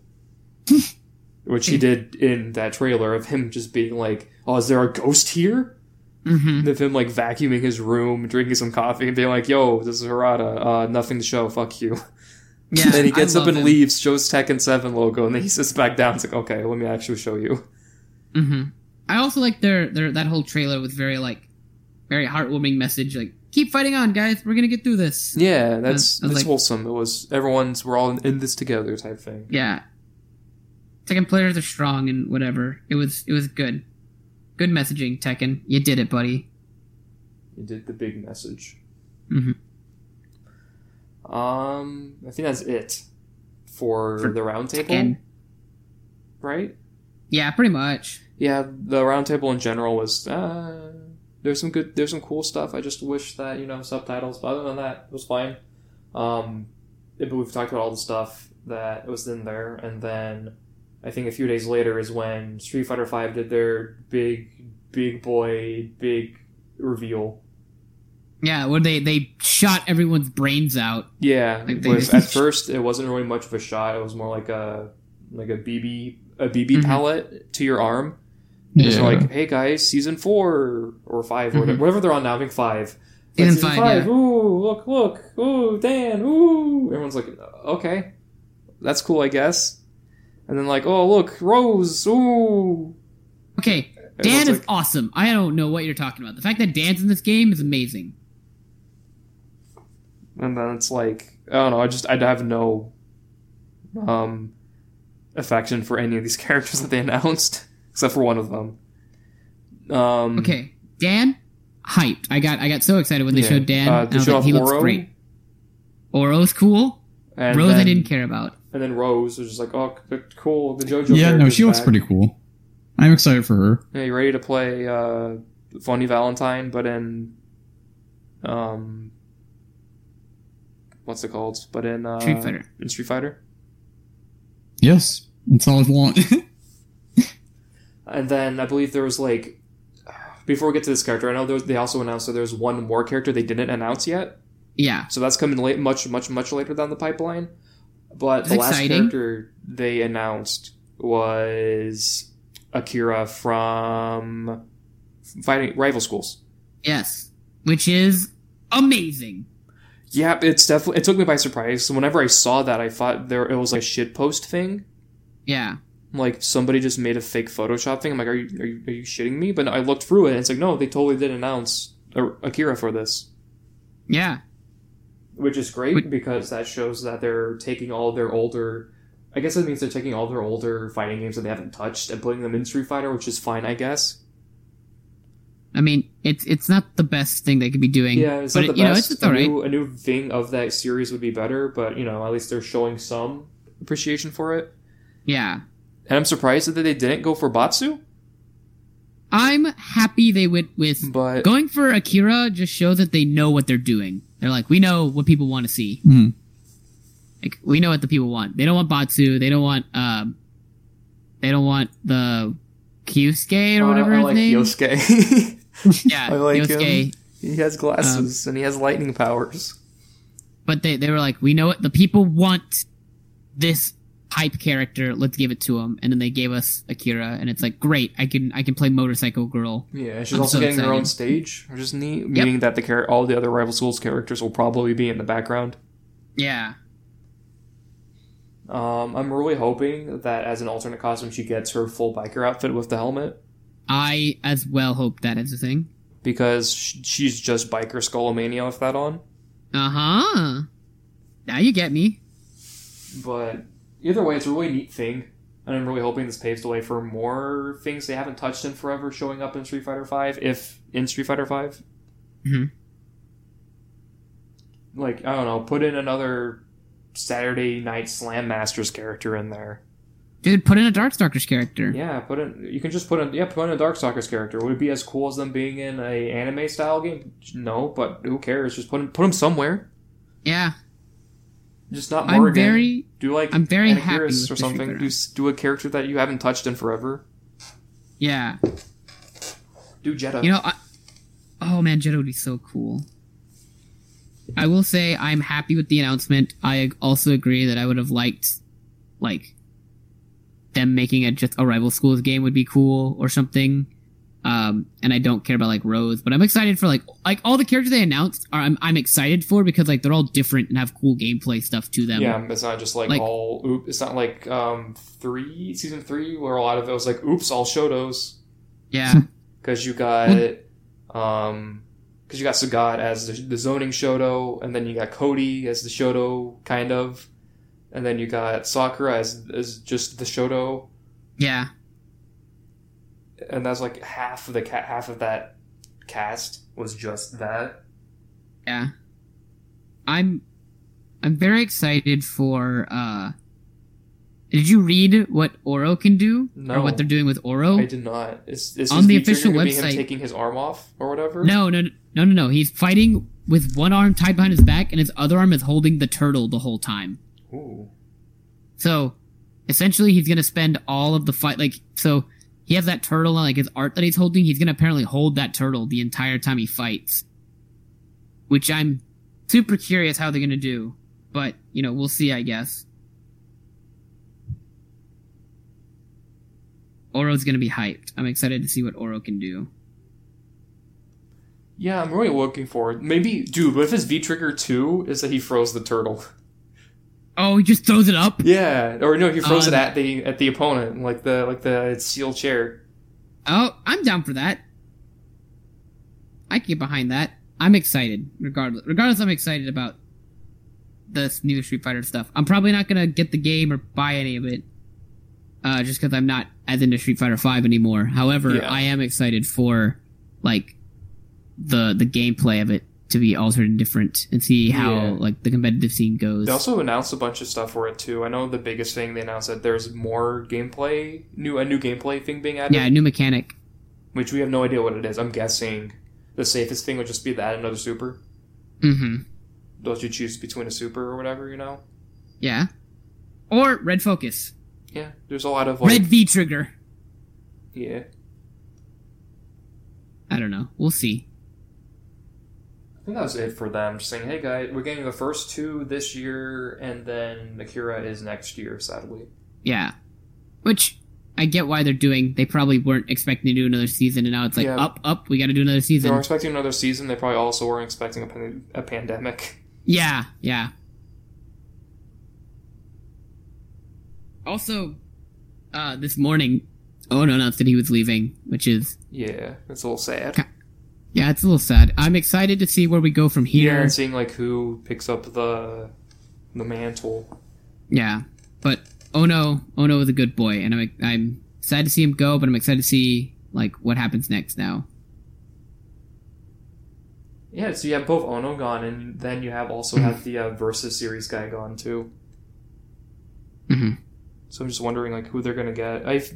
Which he did in that trailer of him just being like, "Oh, is there a ghost here?" Mm-hmm. Of him like vacuuming his room, drinking some coffee, and being like, "Yo, this is Harada. Uh, nothing to show. Fuck you." Yeah. then he gets up and him. leaves, shows Tekken Seven logo, and then he sits back down. It's like, "Okay, let me actually show you." Mm-hmm. I also like their their that whole trailer with very like very heartwarming message like keep fighting on guys we're gonna get through this Yeah, that's that's like- wholesome. It was everyone's we're all in, in this together type thing. yeah Tekken players are strong and whatever it was it was good good messaging Tekken you did it buddy You did the big message. Mhm. Um, I think that's it for, For the roundtable, right? yeah pretty much Yeah, the roundtable in general was uh, there's some good, there's some cool stuff. I just wish that you know subtitles, but other than that, it was fine. Um, but we've talked about all the stuff that was in there, and then I think a few days later is when Street Fighter Five did their big, big boy, big reveal. yeah where they they shot everyone's brains out Yeah, Like they just- at first it wasn't really much of a shot. It was more like a like a BB a BB Mhm. palette to your arm. Yeah. It's like, hey guys, season four or 5 or whatever, whatever they're on now. I think five. Like, Season five, yeah. Ooh, look, look. Ooh, Dan. Ooh. Everyone's like, okay. that's cool, I guess. And then like, oh look, Rose, ooh. Okay, Dan is like- awesome. I don't know what you're talking about. The fact that Dan's in this game is amazing. and then it's like I don't know. I just I have no um affection for any of these characters that they announced, except for one of them. Um, Okay, Dan, hyped. I got I got so excited when they yeah, showed Dan. Uh, they I was showed like, he looks great. Oro's cool. And Rose then, I didn't care about. And then Rose was just like, oh, cool. The JoJo. yeah, no, character's she looks back. pretty cool. I'm excited for her. Yeah, you ready to play uh, Funny Valentine, but in um, what's it called? But in uh, Street Fighter. In Street Fighter. Yes, that's all I want. And then I believe there was like, before we get to this character, I know there was, they also announced that there's one more character they didn't announce yet. Yeah, So that's coming late, much, much, much later down the pipeline. But the last exciting. character they announced was Akira from Fighting Rival Schools. yes, which is amazing. Yeah, it's definitely it took me by surprise. So whenever I saw that, I thought there it was like a shit post thing. Yeah, Like somebody just made a fake Photoshop thing. I'm like, are you are you, are you shitting me? But I looked through it, and it's like, no, they totally did announce Akira for this. yeah, which is great because that shows that they're taking all their older i guess that means they're taking all their older fighting games that they haven't touched and putting them in street fighter which is fine i guess I mean, it's it's not the best thing they could be doing. yeah it's but not it, the you know, best it's, it's a, right. new, a new thing of that series would be better but you know at least they're showing some appreciation for it Yeah, and i'm surprised that they didn't go for batsu I'm happy they went with but going for Akira. Just shows that they know what they're doing. They're like, we know what people want to see. Mhm. Like we know what the people want. They don't want Batsu. They don't want um. They don't want the Kyosuke or whatever I, I his like name. Yosuke. Yeah, I like Yosuke. him. he has Um, glasses and he has lightning powers But they they were like, we know what The people want this hype character. Let's give it to him. And then they gave us Akira, and it's like, great. I can I can play Motorcycle Girl. Yeah, she's I'm also so getting her own stage, which is neat. Meaning that the char- all the other rival schools characters will probably be in the background. Yeah, Um, I'm really hoping that as an alternate costume, she gets her full biker outfit with the helmet I as well hope that is a thing. because she's just biker Skullomania with that on. Uh huh. Now you get me. But either way, it's a really neat thing, and I'm really hoping this paves the way for more things they haven't touched in forever showing up in Street Fighter Five, if in Street Fighter 5 Mhm. Like I don't know, put in another Saturday Night Slam Masters character in there. Dude, put in a Darkstalkers character. Yeah, put in. You can just put in. Yeah, put in a Darkstalkers character. Would it be as cool as them being in a anime style game? No, but who cares? Just put him, put them somewhere. Yeah, Just not I'm Morrigan. very- do like I'm very happy with or something. Do do a character that you haven't touched in forever. yeah. Do Jedah. You know, I, oh man, Jedah would be so cool. I will say I'm happy with the announcement. I also agree that I would have liked, like, them making a just a rival schools game would be cool or something. Um, and I don't care about like Rose, but I'm excited for like like all the characters they announced are I'm, I'm excited for because like they're all different and have cool gameplay stuff to them. yeah, it's not just like, Like- all. Oop, it's not like um three season three where a lot of it was like, oops, all Shotos. yeah, because you got um because you got Sagat as the, the zoning Shoto, and then you got Cody as the Shoto kind of, and then you got Sakura as as just the Shoto, yeah. And that's like half of the ca- half of that cast was just that. Yeah. I'm I'm very excited for uh Did you read what Oro can do? No. Or what they're doing with Oro? I did not. Is, is On the official website- taking his arm off or whatever? No, no, no, no, no, no. He's fighting with one arm tied behind his back and his other arm is holding the turtle the whole time. Ooh. So essentially he's gonna spend all of the fight like so he has that turtle like his art that he's holding, he's gonna apparently hold that turtle the entire time he fights. Which I'm super curious how they're gonna do. But, you know, we'll see I guess. Oro's gonna be hyped. I'm excited to see what Oro can do. Yeah, I'm really looking forward. Maybe, dude, what if his V trigger two is that he froze the turtle? Oh, he just throws it up. Yeah, or no, he throws Uh, it at the at the opponent, like the like the steel chair. Oh, I'm down for that. I can get behind that. I'm excited. Regardless, regardless, I'm excited about this new Street Fighter stuff. I'm probably not gonna get the game or buy any of it, uh, just because I'm not as into Street Fighter Five anymore. However, Yeah. I am excited for like the the gameplay of it to be altered and different, and see how Yeah. like the competitive scene goes. They also announced a bunch of stuff for it too. I know the biggest thing they announced that there's more gameplay, new a new gameplay thing being added, yeah, a new mechanic. which we have no idea what it is. I'm guessing the safest thing would just be to add another super. Mm-hmm. Don't you choose between a super or whatever, you know? Yeah. Or red focus, Yeah, there's a lot of like, red V trigger. yeah. I don't know. We'll see. I think that was it for them. Just saying, hey guys, we're getting the first two this year, and then Akira is next year. Sadly, Yeah. Which I get why they're doing. They probably weren't expecting to do another season, and now it's like Yeah. up, up. We got to do another season. they were expecting another season. They probably also weren't expecting a, pan- a pandemic. Yeah, yeah. Also, uh, this morning, Ono announced that he was leaving, which is Yeah, it's a little sad. Ca- yeah, it's a little sad. I'm excited to see where we go from Yeah, here. and seeing like who picks up the the mantle. Yeah, but Ono, Ono is a good boy, and I'm I'm sad to see him go, but I'm excited to see like what happens next now. Yeah, so you have both Ono gone, and then you have also have the uh, versus series guy gone too. hmm So I'm just wondering like who they're gonna get. I've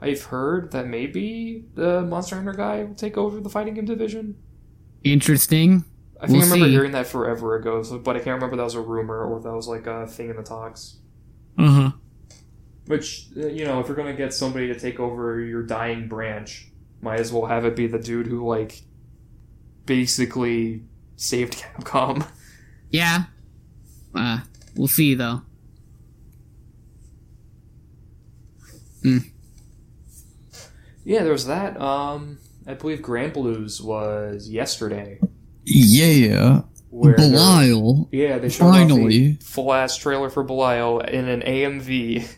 I've heard that maybe the Monster Hunter guy will take over the fighting game division. Interesting. I think We'll I remember see. hearing that forever ago, so, but I can't remember if that was a rumor or if that was like a thing in the talks. Uh huh. Which you know, if you're gonna get somebody to take over your dying branch, might as well have it be the dude who like basically saved Capcom. Yeah. Uh, we'll see though. Yeah, there was that. Um, I believe Granblue's was yesterday. Yeah. Where Belial. Yeah, they showed Finally. full ass trailer for Belial in an AMV.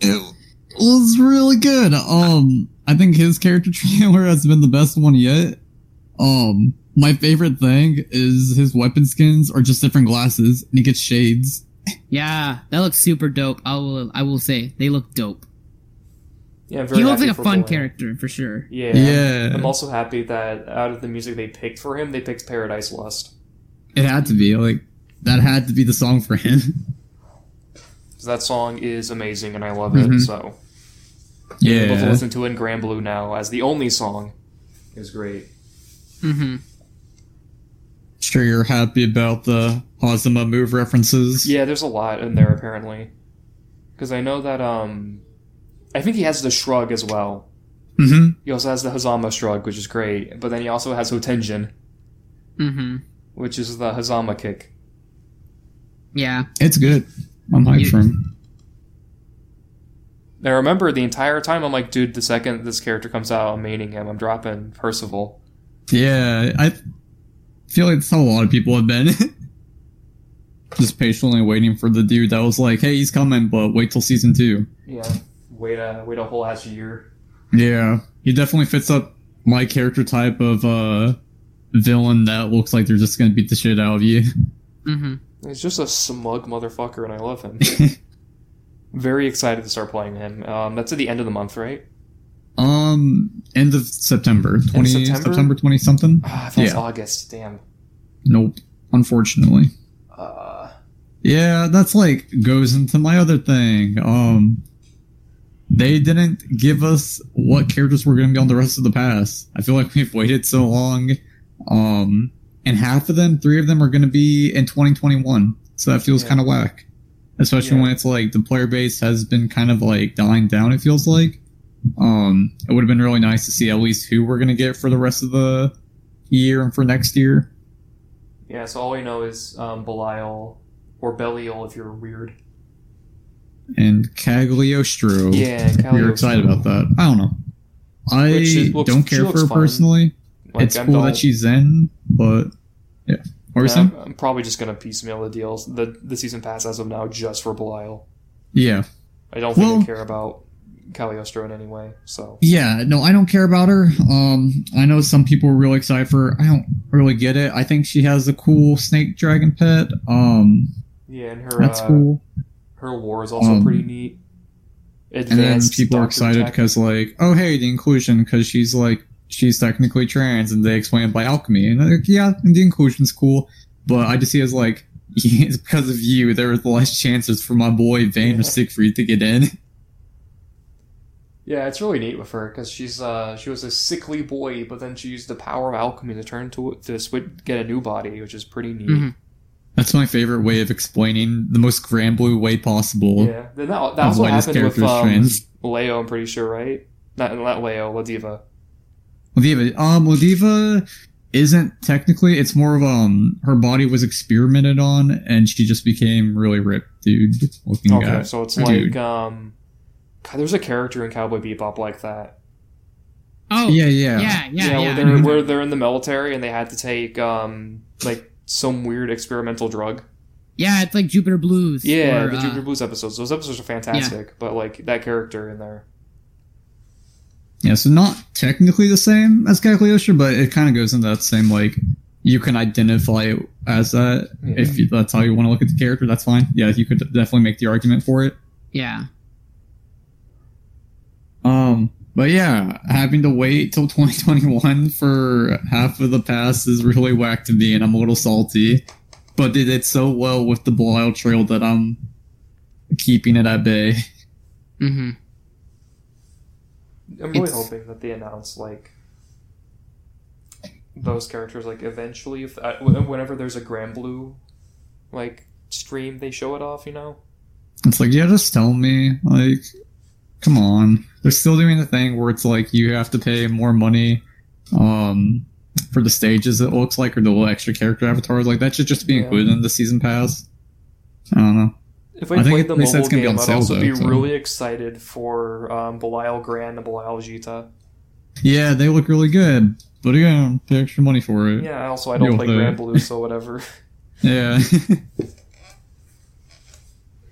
It was really good. Um, I think his character trailer has been the best one yet. Um, my favorite thing is his weapon skins are just different glasses, and he gets shades. Yeah, that looks super dope. I will. I will say they look dope. Yeah, I'm very He looks like a fun Belial. character for sure. Yeah, Yeah. I'm also happy that out of the music they picked for him, they picked Paradise Lust. It had to be like that had to be the song for him. 'Cause that song is amazing and I love it. Mhm. So being able to Yeah. listen to it in Granblue now as the only song is great. Mm-hmm. Sure, you're happy about the Hazama move references. Yeah, there's a lot in there apparently. Because I know that um, I think he has the shrug as well. hmm He also has the Hazama shrug, which is great. But then he also has Hotenjin, Mm-hmm. which is the Hazama kick. Yeah. It's good. I'm hyped You- for him. I remember the entire time I'm like, dude, the second this character comes out, I'm maining him. I'm dropping Percival. Yeah, I feel like that's how a lot of people have been. Just patiently waiting for the dude that was like, "Hey, he's coming, but wait till season two. Yeah, wait a wait a whole ass year. Yeah, he definitely fits up my character type of uh villain that looks like they're just gonna beat the shit out of you. Mm-hmm. He's just a smug motherfucker, and I love him. Very excited to start playing him. Um, that's at the end of the month, right? um, end of September, twenty September? September twenty something. Ah, I thought it was Yeah. August. Damn. Nope, unfortunately. Uh, Yeah, that's like goes into my other thing. Um they didn't give us what characters were going to be on the rest of the pass. I feel like we've waited so long. Um and half of them, three of them are going to be in 2021. So that feels Yeah. kind of whack. Especially Yeah. when it's like the player base has been kind of like dying down it feels like. Um it would have been really nice to see at least who we're going to get for the rest of the year and for next year. yeah. So all we know is um, Belial or Belial if you're weird. And Cagliostro. Yeah, we were Cagliostro. excited about that. I don't know. I is- looks- don't care for her fun. personally. Like, it's I'm cool that she's in, but What were Yeah? I'm, I'm probably just gonna piecemeal the deals, the the season pass as of now, just for Belial. Yeah. I don't think Well- I care about Cagliostro in any way. So Yeah, no, I don't care about her. Um, I know some people are really excited for her. I don't really get it. I think she has a cool snake dragon pet. Um, yeah, and her that's uh, cool. Her war is also Um, pretty neat. And then people are excited because, like, oh, hey, the inclusion, because she's like, she's technically trans, and they explain it by alchemy. And like, yeah, the inclusion's cool, but I just see it as like, it's because of you, there was less chances for my boy Vane Yeah. or Siegfried to get in. Yeah, it's really neat with her because she's uh she was a sickly boy, but then she used the power of alchemy to turn to to swi- get a new body, which is pretty neat. Mhm. That's my favorite way of explaining the most Granblue way possible. Yeah, then that, that Of also why happened with character um, trans. Leo. I'm pretty sure, right? Not not Leo, Ladiva. Ladiva, um, Ladiva isn't technically. It's more of um, her body was experimented on, and she just became really ripped, dude. Looking Okay, guy. so it's like Dude. like um, God, there's a character in Cowboy Bebop like that. Oh, yeah, yeah, yeah, yeah, yeah. where they're where they're in the military and they had to take um like some weird experimental drug. Yeah, it's like Jupiter Blues. Yeah, or, the uh, Jupiter Blues episodes. Those episodes are fantastic, but like that character in there. Yeah, so not technically the same as Cagliostro, but it kind of goes into that same like you can identify it as that Yeah. if you, that's how you want to look at the character. That's fine. Yeah, you could definitely make the argument for it. Yeah. Um, but yeah, having to wait till 2021 for half of the pass is really whack to me, and I'm a little salty. But they did so well with the Belial Trail that I'm keeping it at bay. Mm-hmm. I'm really It's- hoping that they announce like those characters like eventually if uh, whenever there's a Granblue like stream they show it off, you know. It's like, yeah, just tell me. Like, come on. They're still doing the thing where it's like you have to pay more money um, for the stages, it looks like, or the little extra character avatars. Like, that should just be Yeah. included in the season pass. I don't know. If I, I think played the mobile it's gonna be game, on I'd sale, also though, be so- really excited for um, Belial Grand and Belial Djeeta. Yeah, they look really good. But again, pay extra money for it. Yeah, also I don't You'll play do Grand it. Blue, so whatever. Yeah.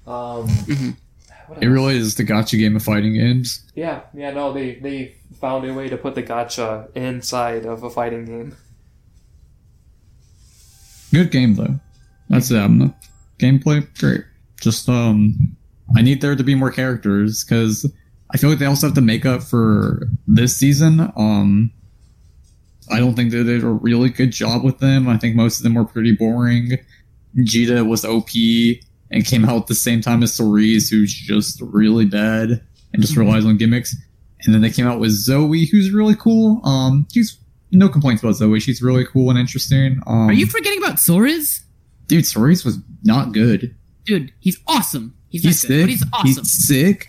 Um, Mhm. What it else? really is the gacha game of fighting games. Yeah, yeah, no, they they found a way to put the gacha inside of a fighting game. Good game though. That's it. I'm not- gameplay great. Just um, I need there to be more characters because I feel like they also have to make up for this season. Um, I don't think they did a really good job with them. I think most of them were pretty boring. Djeeta was OP and came out at the same time as Soriz, who's just really bad and just Mhm. relies on gimmicks. And then they came out with Zooey, who's really cool. Um, she's no complaints about Zooey. She's really cool and interesting. Um, Are you forgetting about Soriz? dude? Soriz was not good. Dude, he's awesome. He's, He's not good, but sick. he's awesome. He's sick.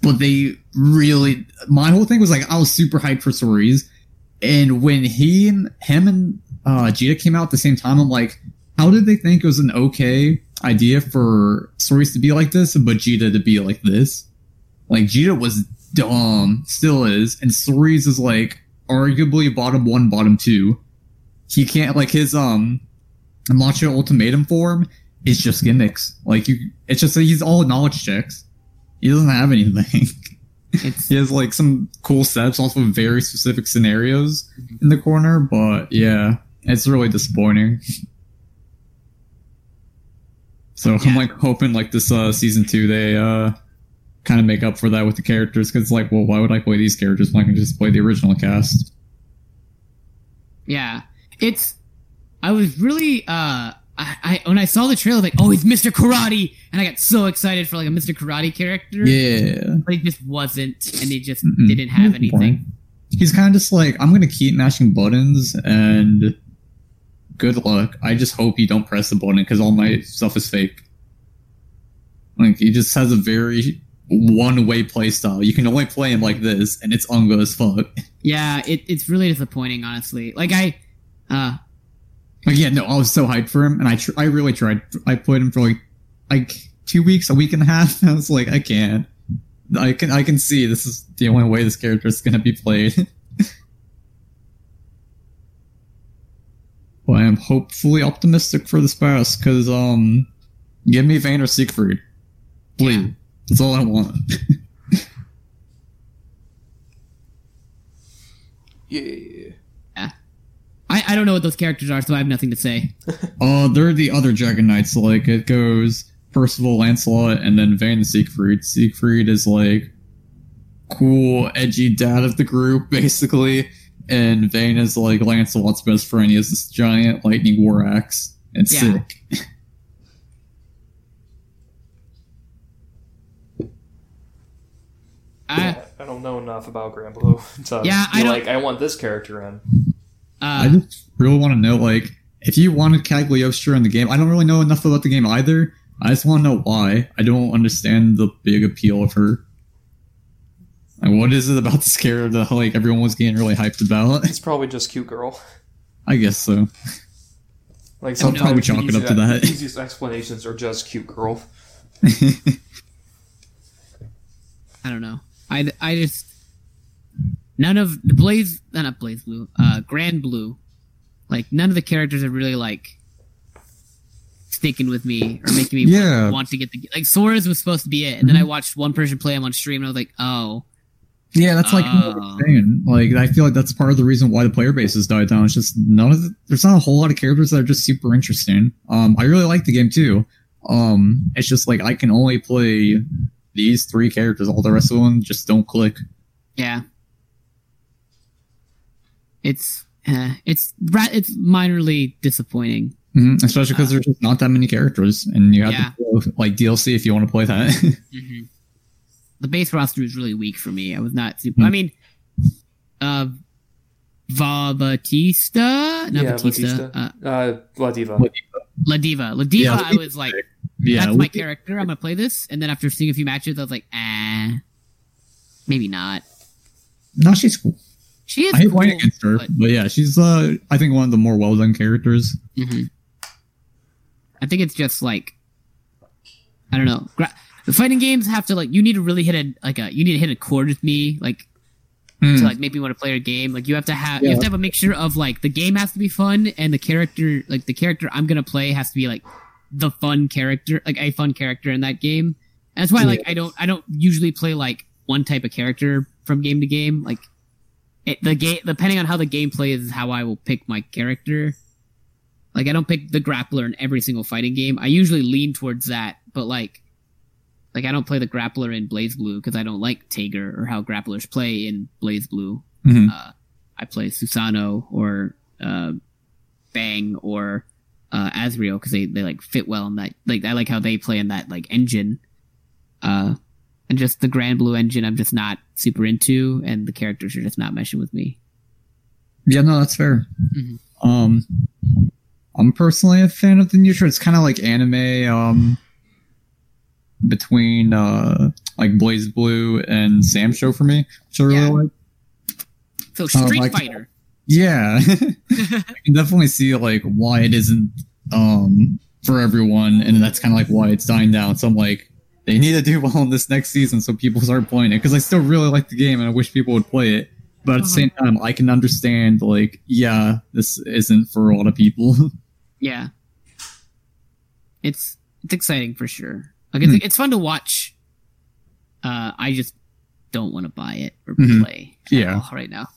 But they really, my whole thing was like, I was super hyped for Soriz, and when he and him and uh, Djeeta came out at the same time, I'm like, how did they think it was an okay idea for Soriz to be like this, but Djeeta to be like this? Like Djeeta was dumb, still is, and Soriz is like arguably bottom one, bottom two. He can't like his um Macho Ultimatum form is just gimmicks. Like you, it's just that he's all knowledge checks. He doesn't have anything. It's he has like some cool sets, also very specific scenarios in the corner. But yeah, it's really disappointing. So I'm like hoping like this uh season two they uh kind of make up for that with the characters because like well why would I play these characters when I can just play the original cast? yeah. It's. I was really uh. I, I when I saw the trailer, like, oh, it's Mr. Karate, and I got so excited for like a Mr. Karate character. Yeah. but he just wasn't, and they just Mm-mm. didn't have anything. He's kind of just like, I'm gonna keep mashing buttons and good luck. I just hope you don't press the button because all my stuff is fake. Like he just has a very one-way play style. You can only play him like this, and it's ungo as fuck. Yeah, it, it's really disappointing, honestly. Like I, uh, Like yeah, no, I was so hyped for him, and I tr- I really tried. I played him for like like two weeks, a week and a half. And I was like, I can't. I can I can see this is the only way this character is gonna be played. well, I'm hopefully optimistic for this pass because um, give me Vayne or Siegfried, please. Yeah. That's all I want. Yeah. I, I don't know what those characters are, so I have nothing to say. uh, they're the other Dragon Knights. Like it goes Percival, Lancelot, and then Vayne and Siegfried. Siegfried is like cool, edgy dad of the group, basically. And Vayne is like Lancelot's best friend. He has this giant lightning war axe. It's Yeah. sick. I, I don't know enough about Granblue to Yeah, be I like, I want this character in. I uh, just really want to know, like, if you wanted Cagliostro in the game, I don't really know enough about the game either. I just want to know why. I don't understand the big appeal of her. Like, what is it about the character that like everyone was getting really hyped about? It's probably just cute girl. I guess so. Like I'll probably sometimes chalk it up to easiest- that. easiest explanations are just cute girl. I don't know. I, I just none of the Blaze, uh, not BlazBlue, uh, Granblue, like none of the characters are really like sticking with me or making me Yeah. want to get the like Soriz was supposed to be it, and then I watched one person play him on stream, and I was like, oh, yeah, that's like I'm. Like, I feel like that's part of the reason why the player base has died down. It's just none of the, there's not a whole lot of characters that are just super interesting. Um, I really like the game too. Um, it's just like I can only play these three characters. All the rest of them just don't click. yeah. It's uh, it's it's minorly disappointing. Mm-hmm. Especially because there's just not that many characters, and you have Yeah. to go, like DLC if you want to play that. hmm The base roster is really weak for me. I was not super. Hmm. I mean, uh, Va Batista, not yeah, Batista, Batista. Uh, Uh, Ladiva. La Diva. Ladiva. Yeah, I was like, yeah, that's my character. I'm gonna play this, and then after seeing a few matches, I was like, ah, maybe not. no, she's cool. She is I hate cool, playing against her, but- but yeah, she's uh, I think one of the more well done characters. Mhm. I think it's just like I don't know. Gra- the fighting games have to like you need to really hit a like a you need to hit a chord with me like Hmm. to like make me want to play a game. Like you have to have you have to have a mixture of like the game has to be fun and the character like the character I'm gonna play has to be like the fun character like a fun character in that game. And that's why like I don't I don't usually play like one type of character from game to game. Like it, the game depending on how the gameplay is how I will pick my character. Like I don't pick the grappler in every single fighting game. I usually lean towards that, but like like I don't play the grappler in BlazBlue because I don't like Tager or how grapplers play in BlazBlue. Mhm. Uh, I play Susanoo or uh, Bang or uh, Azrael because they, they like fit well in that. Like I like how they play in that like engine. Uh, and just the Granblue engine, I'm just not super into, and the characters are just not meshing with me. Yeah, no, that's fair. Mhm. Um, I'm personally a fan of the neutral. It's kind of like anime, um, between uh like BlazBlue and SamSho for me, which I really Yeah. like. So Street like- Fighter. Yeah, I can definitely see like why it isn't um for everyone, and that's kind of like why it's dying down. So I'm like, they need to do well in this next season so people start playing it because I still really like the game and I wish people would play it. But at the same time, I can understand like, yeah, this isn't for a lot of people. Yeah. It's it's exciting for sure. Like it's Hmm. it's fun to watch. Uh I just don't want to buy it or Mhm. play at Yeah. all right now.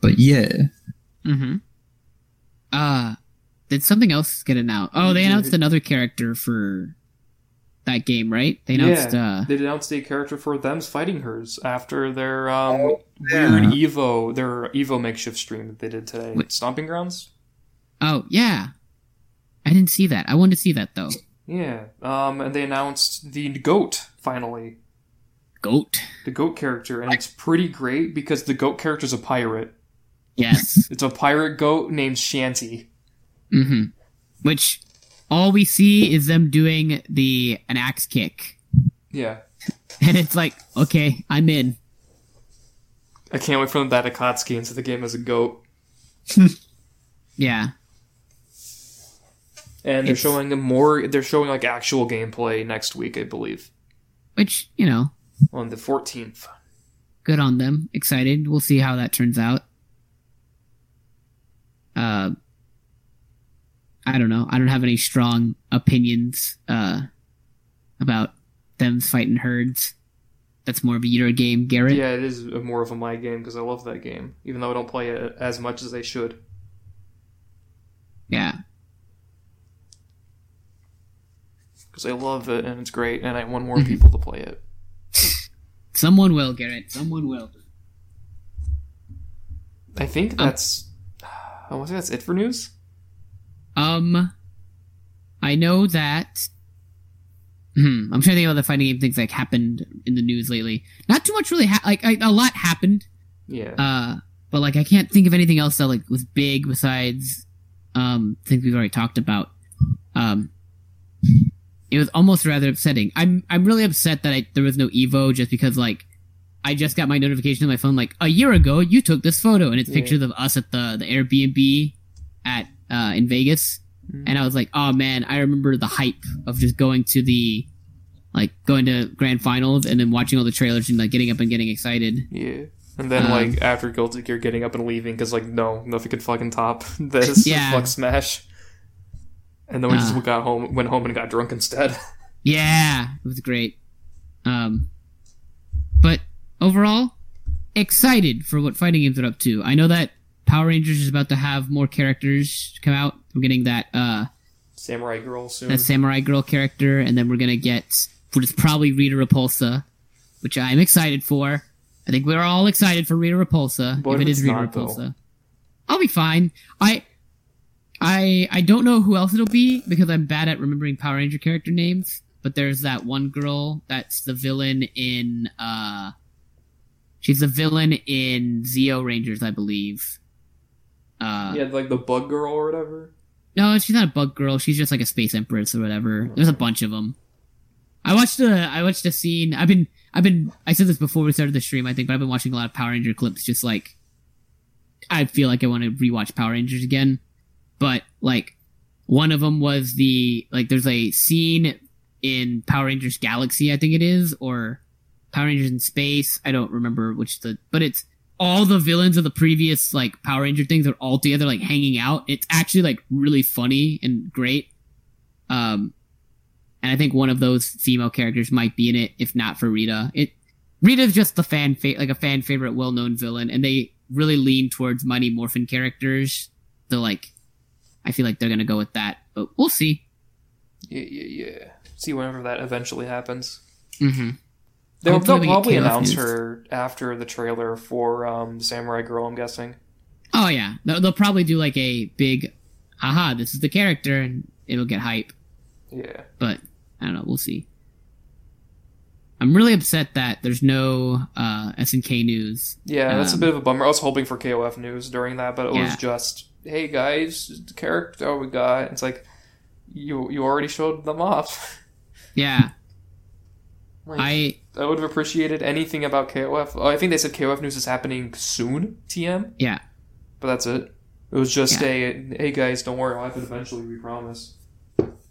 but yeah, Mm-hmm. Uh did something else get announced? Oh, they announced another character for that game, right? They announced yeah, uh they announced a character for Them's Fightin' Herds after their um, yeah. weird Evo, their Evo makeshift stream that they did today. Wait. Stomping Grounds. Oh, yeah. I didn't see that. I wanted to see that though. Yeah, um, and they announced the goat finally, Goat. the goat character, and it's pretty great because the goat character's a pirate. Yes. It's a pirate goat named Shanty. mm-hmm. Which all we see is them doing the an axe kick. Yeah, And it's like, okay, I'm in. I can't wait for them add Akatsuki into the game as a goat. Yeah. And they're It's- showing them more. They're showing like actual gameplay next week, I believe, which you know, on the fourteenth. good on them. Excited. We'll see how that turns out. Uh, I don't know. I don't have any strong opinions uh, about them fighting herds. That's more of a Euro game, Garrett. Yeah, it is more of a my game because I love that game, even though I don't play it as much as I should. Yeah. Because I love it and it's great, and I want more Mhm. people to play it. Someone will, Garrett. Someone will. I think that's. I want to say that's it for news. Um, I know that. Hmm, I'm trying to think of other fighting game things like happened in the news lately. Not too much really. Ha- like I, a lot happened. Yeah. Uh, but like I can't think of anything else that like was big besides um things we've already talked about. Um, it was almost rather upsetting. I'm I'm really upset that I, there was no Evo just because like I just got my notification on my phone like a year ago you took this photo and it's Yeah. pictures of us at the the Airbnb at uh in Vegas Mhm. and I was like oh man I remember the hype of just going to the like going to grand finals and then watching all the trailers and like getting up and getting excited. yeah. And then, Um, like, after Guilty Gear getting up and leaving, because, like, no, nothing could fucking top this. Yeah. Fuck Smash. And then we Uh. just got home, went home and got drunk instead. Yeah, it was great. Um, but overall, excited for what fighting games are up to. I know that Power Rangers is about to have more characters come out. We're getting that uh Samurai Girl soon. that samurai girl character, and then we're gonna get what is probably Rita Repulsa, which I'm excited for. I think we're all excited for Rita Repulsa. What if if it is Rita not, though? Repulsa, I'll be fine. I. I I don't know who else it'll be because I'm bad at remembering Power Ranger character names. But there's that one girl that's the villain in uh she's the villain in Zeo Rangers, I believe. Uh yeah, like the Bug Girl or whatever. no, she's not a bug girl. She's just like a space empress or whatever. There's a bunch of them. I watched a I watched a scene. I've been I've been I said this before we started the stream. I think, but I've been watching a lot of Power Ranger clips. Just like I feel like I want to rewatch Power Rangers again. But like one of them was the like there's a scene in Power Rangers Galaxy, I think it is, or Power Rangers in Space. I don't remember which the, but it's all the villains of the previous like Power Ranger things are all together like hanging out. It's actually like really funny and great. Um, and I think one of those female characters might be in it, if not for Rita. It Rita's just the fan fa- like a fan favorite, well known villain, and they really lean towards Mighty Morphin characters. So like, I feel like they're gonna go with that, but we'll see. Yeah, yeah, yeah. See whenever that eventually happens. Mm-hmm. They'll, they'll probably announce her after the trailer for um, Samurai Girl, I'm guessing. Oh yeah, they'll, they'll probably do like a big, aha, this is the character, and it'll get hype. Yeah. But I don't know. We'll see. I'm really upset that there's no uh, SNK news. Yeah, that's Um, a bit of a bummer. I was hoping for KOF news during that, but it was just, hey guys, the character we got. It's like, you you already showed them off. Yeah, Like, I I would have appreciated anything about KOF. Oh, I think they said KOF news is happening soon, TM, yeah but that's it. It was just Yeah. a, hey guys, don't worry, I'll happen eventually, we promise.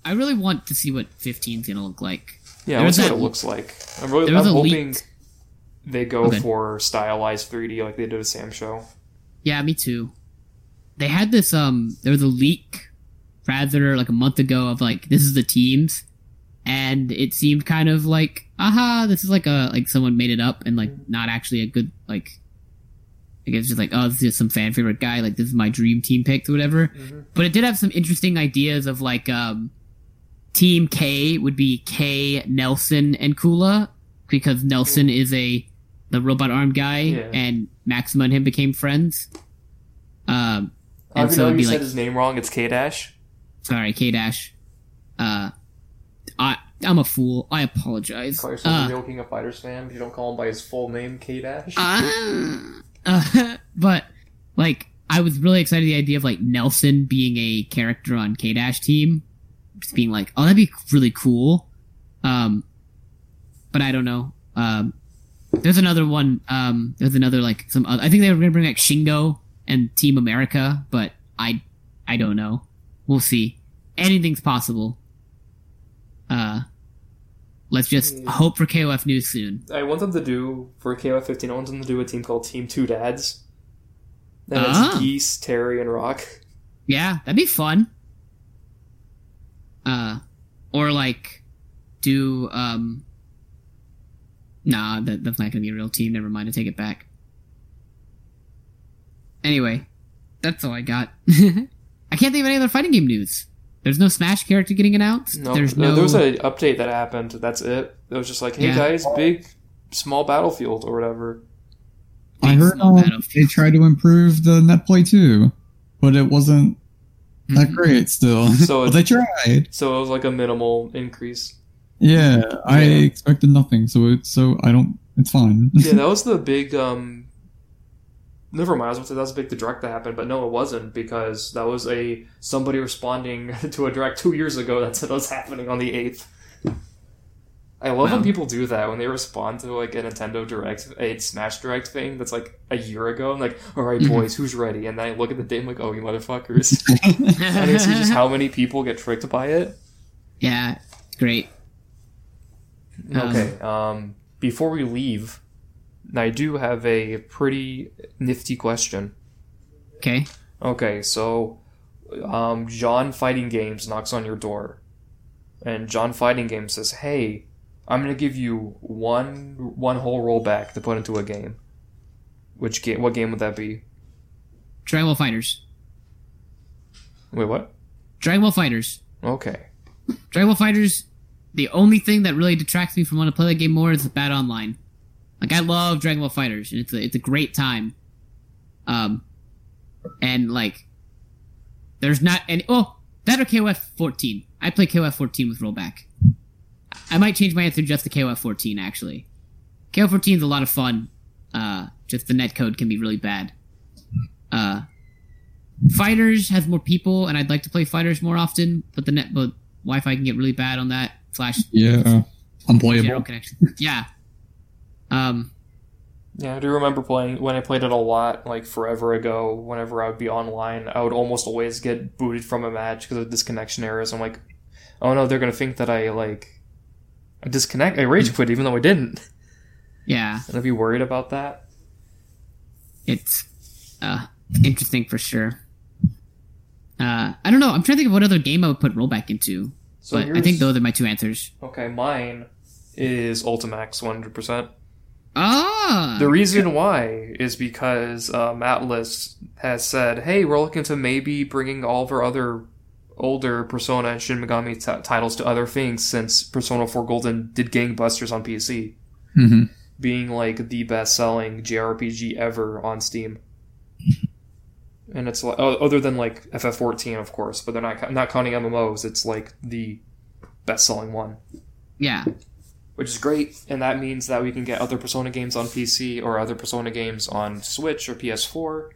I really want to see what 15 is gonna look like. Yeah, There let's was see what it looks like. I'm really I'm hoping leaked- they go Okay. for stylized 3D like they did with SamSho. Yeah, me too. They had this um there was a leak rather like a month ago of like this is the teams and it seemed kind of like aha this is like a like someone made it up and like not actually a good like I guess just like oh this is just some fan favorite guy like this is my dream team pick or whatever. Mhm. But it did have some interesting ideas of like um Team K would be K Nelson and Kula because Nelson is a the robot arm guy Yeah. and Maxima and him became friends. Um and so it'd you be said like his name wrong, it's K Dash. sorry, K Dash. Uh I I'm a fool. I apologize. Call yourself Uh, a real King of Fighters fan. You don't call him by his full name, K Dash. Uh, uh, but like I was really excited the idea of like Nelson being a character on K Dash team, just being like, oh, that'd be really cool. Um, but I don't know. Um, there's another one. Um, there's another like some. Other, I think they were gonna bring back Shingo and Team America, but I, I don't know. We'll see. anything's possible. Uh, let's just Yeah. hope for KOF news soon. I want them to do for KOF 15. I want them to do a team called Team Two Dads. And Ah. it's Geese, Terry, and Rock. Yeah, that'd be fun. Uh, or like do um. Nah, that, that's not gonna be a real team. Never mind. I take it back. Anyway, that's all I got. I can't think of any other fighting game news. There's no Smash character getting announced. No, There's there- no. there was an update that happened. That's it. It was just like, hey Yeah. guys, big, small battlefield or whatever. I heard um, they tried to improve the net play too, but it wasn't that Mhm. great still. So but they tried. So it was like a minimal increase. Yeah, I expected nothing, so it's so I don't. It's fine. Yeah, that was the big. um Never mind. I was going to say that was big the direct that happened, but no, it wasn't because that was a somebody responding to a direct two years ago that said it was happening on the eighth. I love Wow. when people do that when they respond to like a Nintendo Direct, a Smash Direct thing that's like a year ago. I'm like, all right, Mhm. boys, who's ready? And then I look at the date, I'm like, oh, you motherfuckers! and I see just how many people get tricked by it. yeah, great. Um, Okay. Um, before we leave, I do have a pretty nifty question. Okay. Okay, so um, John Fighting Games knocks on your door, and John Fighting Games says, "Hey, I'm gonna give you one one whole rollback to put into a game. Which game? What game would that be? Dragon Ball FighterZ. Wait, what? Dragon Ball FighterZ. Okay. Dragon Ball FighterZ. The only thing that really detracts me from wanting to play that game more is the bad online. Like I love Dragon Ball FighterZ, and it's a it's a great time. Um, and like, there's not any. Oh, that or KOF 14. I play KOF 14 with rollback. I might change my answer just to KOF 14 actually. KOF 14 is a lot of fun. Uh, just the net code can be really bad. Uh, Fighters has more people, and I'd like to play Fighters more often, but the net but Wi-Fi can get really bad on that. Flash, yeah, unplayable. connection. yeah. Um. Yeah, I do remember playing when I played it a lot, like forever ago. Whenever I would be online, I would almost always get booted from a match because of disconnection errors. I'm like, oh no, they're gonna think that I like I disconnect, I rage quit, even though I didn't. Yeah. And I'd be worried about that. It's uh interesting for sure. Uh, I don't know. I'm trying to think of what other game I would put rollback into, So but I think those are my two answers. Okay, mine is Ultimax 100%. Ah. The reason why is because um, Atlus has said, "Hey, we're looking to maybe bringing all of our other older Persona and Shin Megami t- titles to other things since Persona 4 Golden did gangbusters on PC, hmm being like the best-selling JRPG ever on Steam." And it's like, other than like FF14, of course, but they're not not counting MMOs. It's like the best-selling one yeah. Which is great, and that means that we can get other Persona games on PC or other Persona games on Switch or PS4.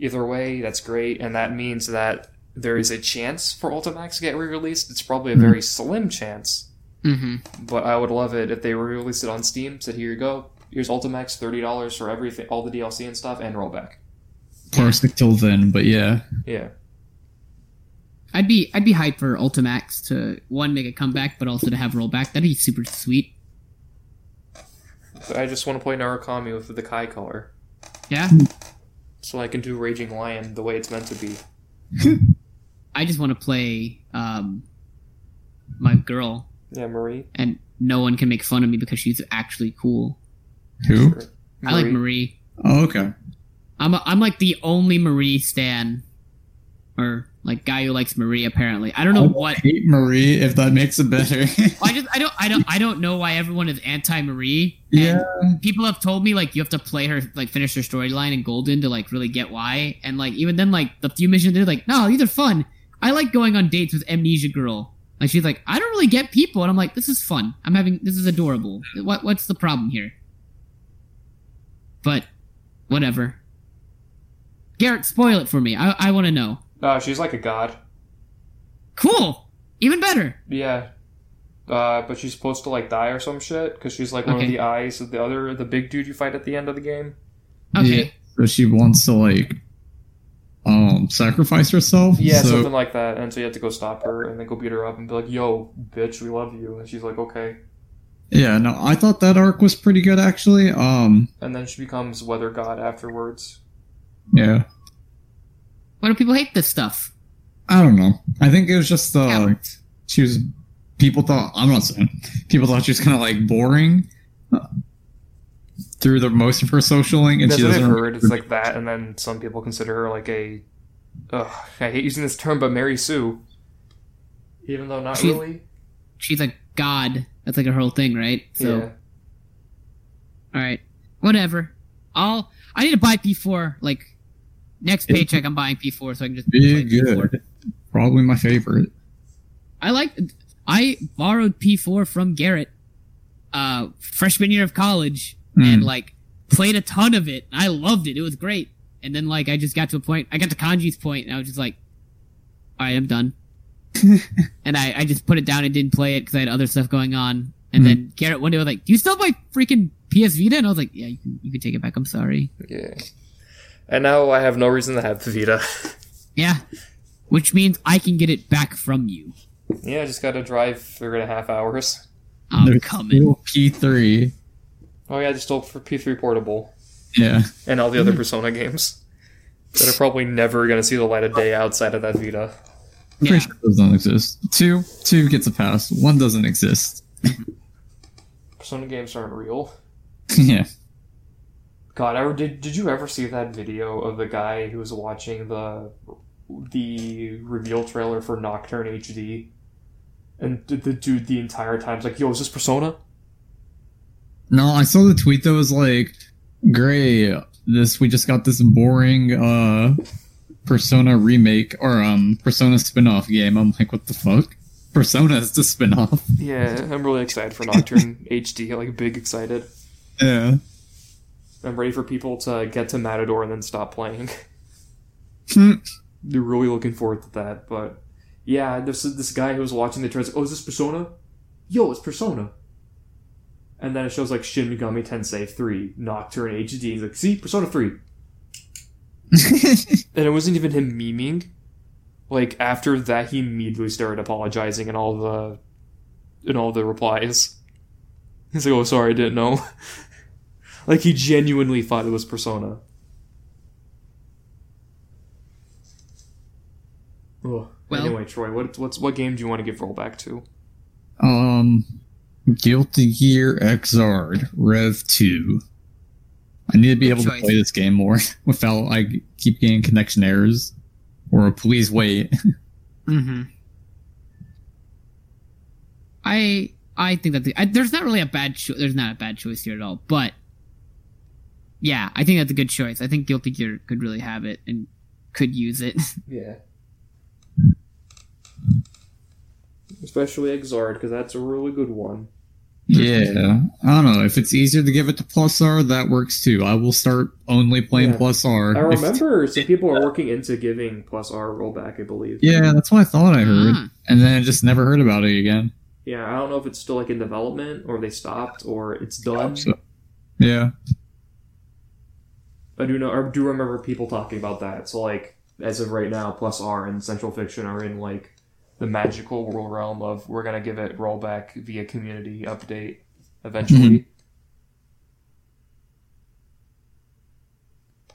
Either way, that's great, and that means that there is a chance for Ultimax to get re-released. It's probably a very slim chance, Mm-hmm. but I would love it if they re-released it on Steam. Said, "Here you go. Here's Ultimax, thirty dollars for everything, all the DLC and stuff, and rollback." Or stick till then, but yeah. Yeah, I'd be I'd be hyped for Ultimax to one make a comeback, but also to have rollback. That'd be super sweet. I just want to play Narukami with the Kai color, Yeah. so I can do Raging Lion the way it's meant to be. I just want to play um my girl, Yeah, Marie. and no one can make fun of me because she's actually cool. Who? Sure. I like Marie. Oh, okay. I'm a, I'm like the only Marie stan, or like guy who likes Marie. Apparently, I don't know I what. hate Marie if that makes it better. I just I don't I don't I don't know why everyone is anti Marie. yeah. people have told me like you have to play her like finish her storyline in Golden to like really get why. And like even then like the few missions they're like no these are fun. I like going on dates with Amnesia Girl. Like she's like I don't really get people, and I'm like this is fun. I'm having this is adorable. What what's the problem here? But whatever. Garrett, spoil it for me. I I want to know. Uh, she's like a god. Cool. Even better. Yeah. Uh, but she's supposed to like die or some shit because she's like one of the eyes of the other the big dude you fight at the end of the game. Okay. Yeah. So she wants to like um sacrifice herself. Yeah, so, something like that. And so you have to go stop her and then go beat her up and be like, "Yo, bitch, we love you." And she's like, "Okay." Yeah, no, I thought that arc was pretty good actually. Um, And then she becomes Weather God afterwards. yeah, Why do people hate this stuff? I don't know. I think it was just uh, Cowards. she was. People thought I'm not saying people thought she was kind of like boring uh, through the most of her social link, and That's she what I've doesn't. heard. It's like that, and then some people consider her like a. Ugh, I hate using this term, but Mary Sue. Even though not She- really. She's a god. That's like her whole thing, right? So, yeah. all right, whatever. I'll. I need to buy P4. Like next paycheck, I'm buying P4 so I can just Be play P4. good. Probably my favorite. I like. I borrowed P4 from Garrett, uh, freshman year of college, and Mm. like played a ton of it. I loved it. It was great. And then like I just got to a point. I got to Kanji's point, and I was just like, "All right, I'm done." and I, I just put it down and didn't play it because I had other stuff going on. And Mhm. then Garrett one day was like, "Do you still have my freaking PS Vita?" And I was like, "Yeah, you can, you can take it back. I'm sorry." Yeah. And now I have no reason to have the Vita. Yeah, which means I can get it back from you. yeah, I just gotta drive three and a half hours. I'm There's coming. P3. Oh yeah, I just stole for P3 Portable Yeah. and all the other Persona games that are probably never gonna see the light of day outside of that Vita. Yeah. Pretty sure those don't exist. Two, two gets a pass. One doesn't exist. Persona games aren't real. yeah. God, did did you ever see that video of the guy who was watching the the reveal trailer for Nocturne HD? And the, the dude the entire time's like, "Yo, is this Persona?" No, I saw the tweet that was like, "Great, this we just got this boring uh Persona remake or um Persona spin-off game." I'm like, "What the fuck? Persona is the spin-off." Yeah, I'm really excited for Nocturne HD. Like big excited. Yeah. I'm ready for people to get to Matador and then stop playing. Hmm. They're really looking forward to that. But yeah, this this guy who was watching the like, oh, is this Persona? Yo, it's Persona. And then it shows like Shin Megami Tensei 3, Nocturne HD. He's like, see, Persona 3. And it wasn't even him memeing. Like after that, he immediately started apologizing in all the in all the replies. He's like, "Oh, sorry, I didn't know." like he genuinely thought it was Persona. Ugh. Well- anyway, Troy, what what's what game do you want to give rollback to? um, Guilty Gear Xrd Rev Two. I need to be Good able choice. to play this game more without I keep getting connection errors. Or please wait. Mm-hmm. I I think that the, I, there's not really a bad cho- there's not a bad choice here at all, but yeah, I think that's a good choice. I think Guilty Gear could really have it and could use it. Yeah. Especially Xrd, because that's a really good one. Yeah, I don't know. If it's easier to give it to Plus R, that works too. I will start only playing Yeah. Plus R. I If- remember some people are working into giving plus R rollback, I believe. yeah, that's what I thought I heard, Ah. and then I just never heard about it again. Yeah, I don't know if it's still like in development or they stopped or it's done. So, yeah, I do know I do remember people talking about that. So like as of right now, plus R and Central Fiction are in like the magical world realm of we're gonna give it rollback via community update eventually.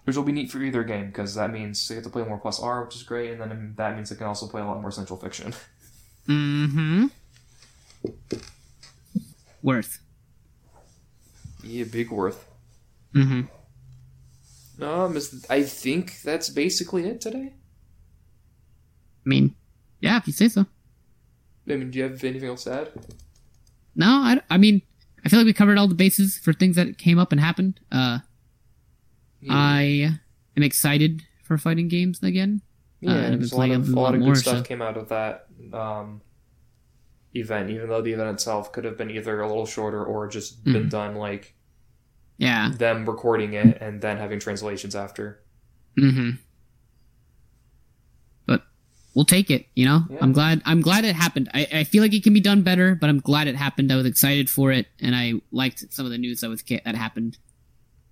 Which will be neat for either game because that means they get to play more plus R, which is great, and then that means they can also play a lot more Central Fiction. Mm-hmm. Worth. yeah, big worth. Mm-hmm. Um, is, I think that's basically it today. I mean, yeah, if you say so. I mean, do you have anything else to add? No, I, I mean, I feel like we covered all the bases for things that came up and happened. Uh, I am excited for fighting games again. yeah, uh, and I've been a lot of, a lot lot of more, good stuff so- came out of that um, event, even though the event itself could have been either a little shorter or just been Mhm. done like Yeah. them recording it and then having translations after. Mm-hmm. But we'll take it. You know, Yeah. I'm glad. I'm glad it happened. I, I feel like it can be done better, but I'm glad it happened. I was excited for it, and I liked some of the news that was that happened.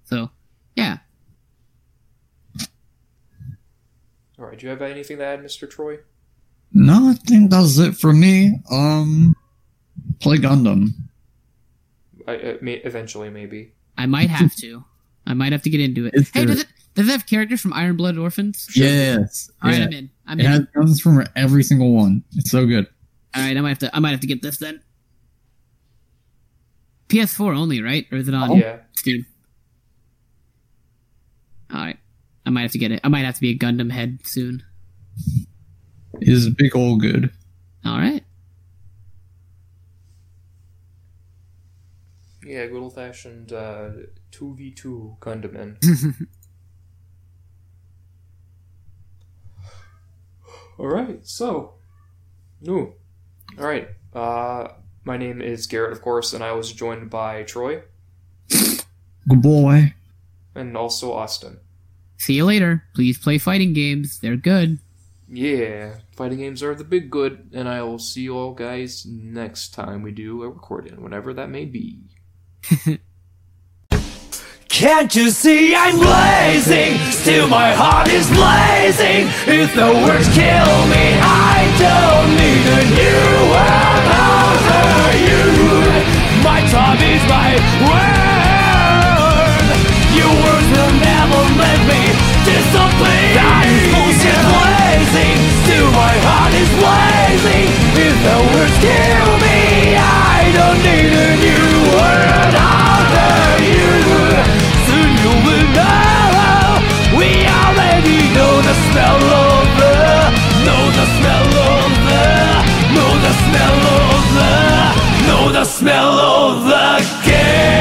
So, yeah. All right, do you have anything to add, Mister Troy? No, I think that's it for me. Um, play Gundam. I, I may, eventually, maybe. I might have to. I might have to get into it. It's hey, does it does it have characters from Iron Blood Orphans? Yes. All right, Yeah. I'm in. I'm It in. has guns from every single one. It's so good. All right, I might have to. I might have to get this then. PS4 only, right? Or is it on? Oh. Yeah. Dude. All right, I might have to get it. I might have to be a Gundam head soon. It is big old good. All right. Yeah, good old fashioned uh, 2v2 Gundam. Alright, so. New. Alright, uh, my name is Garrett, of course, and I was joined by Troy Good boy. and also Austin. See you later. Please play fighting games. They're good. Yeah, fighting games are the big good, and I will see you all guys next time we do a recording, whenever that may be. Can't you see I'm blazing? Still my heart is blazing. If the words kill me, I don't need a new world over you. My time is my word. Your words will never let me disobey. That is bullshit blazing. Still my heart is blazing. If the words kill me don't need a new world order you. Soon you will know. We already know the smell of the Know the smell of the Know the smell of the Know the smell of the game.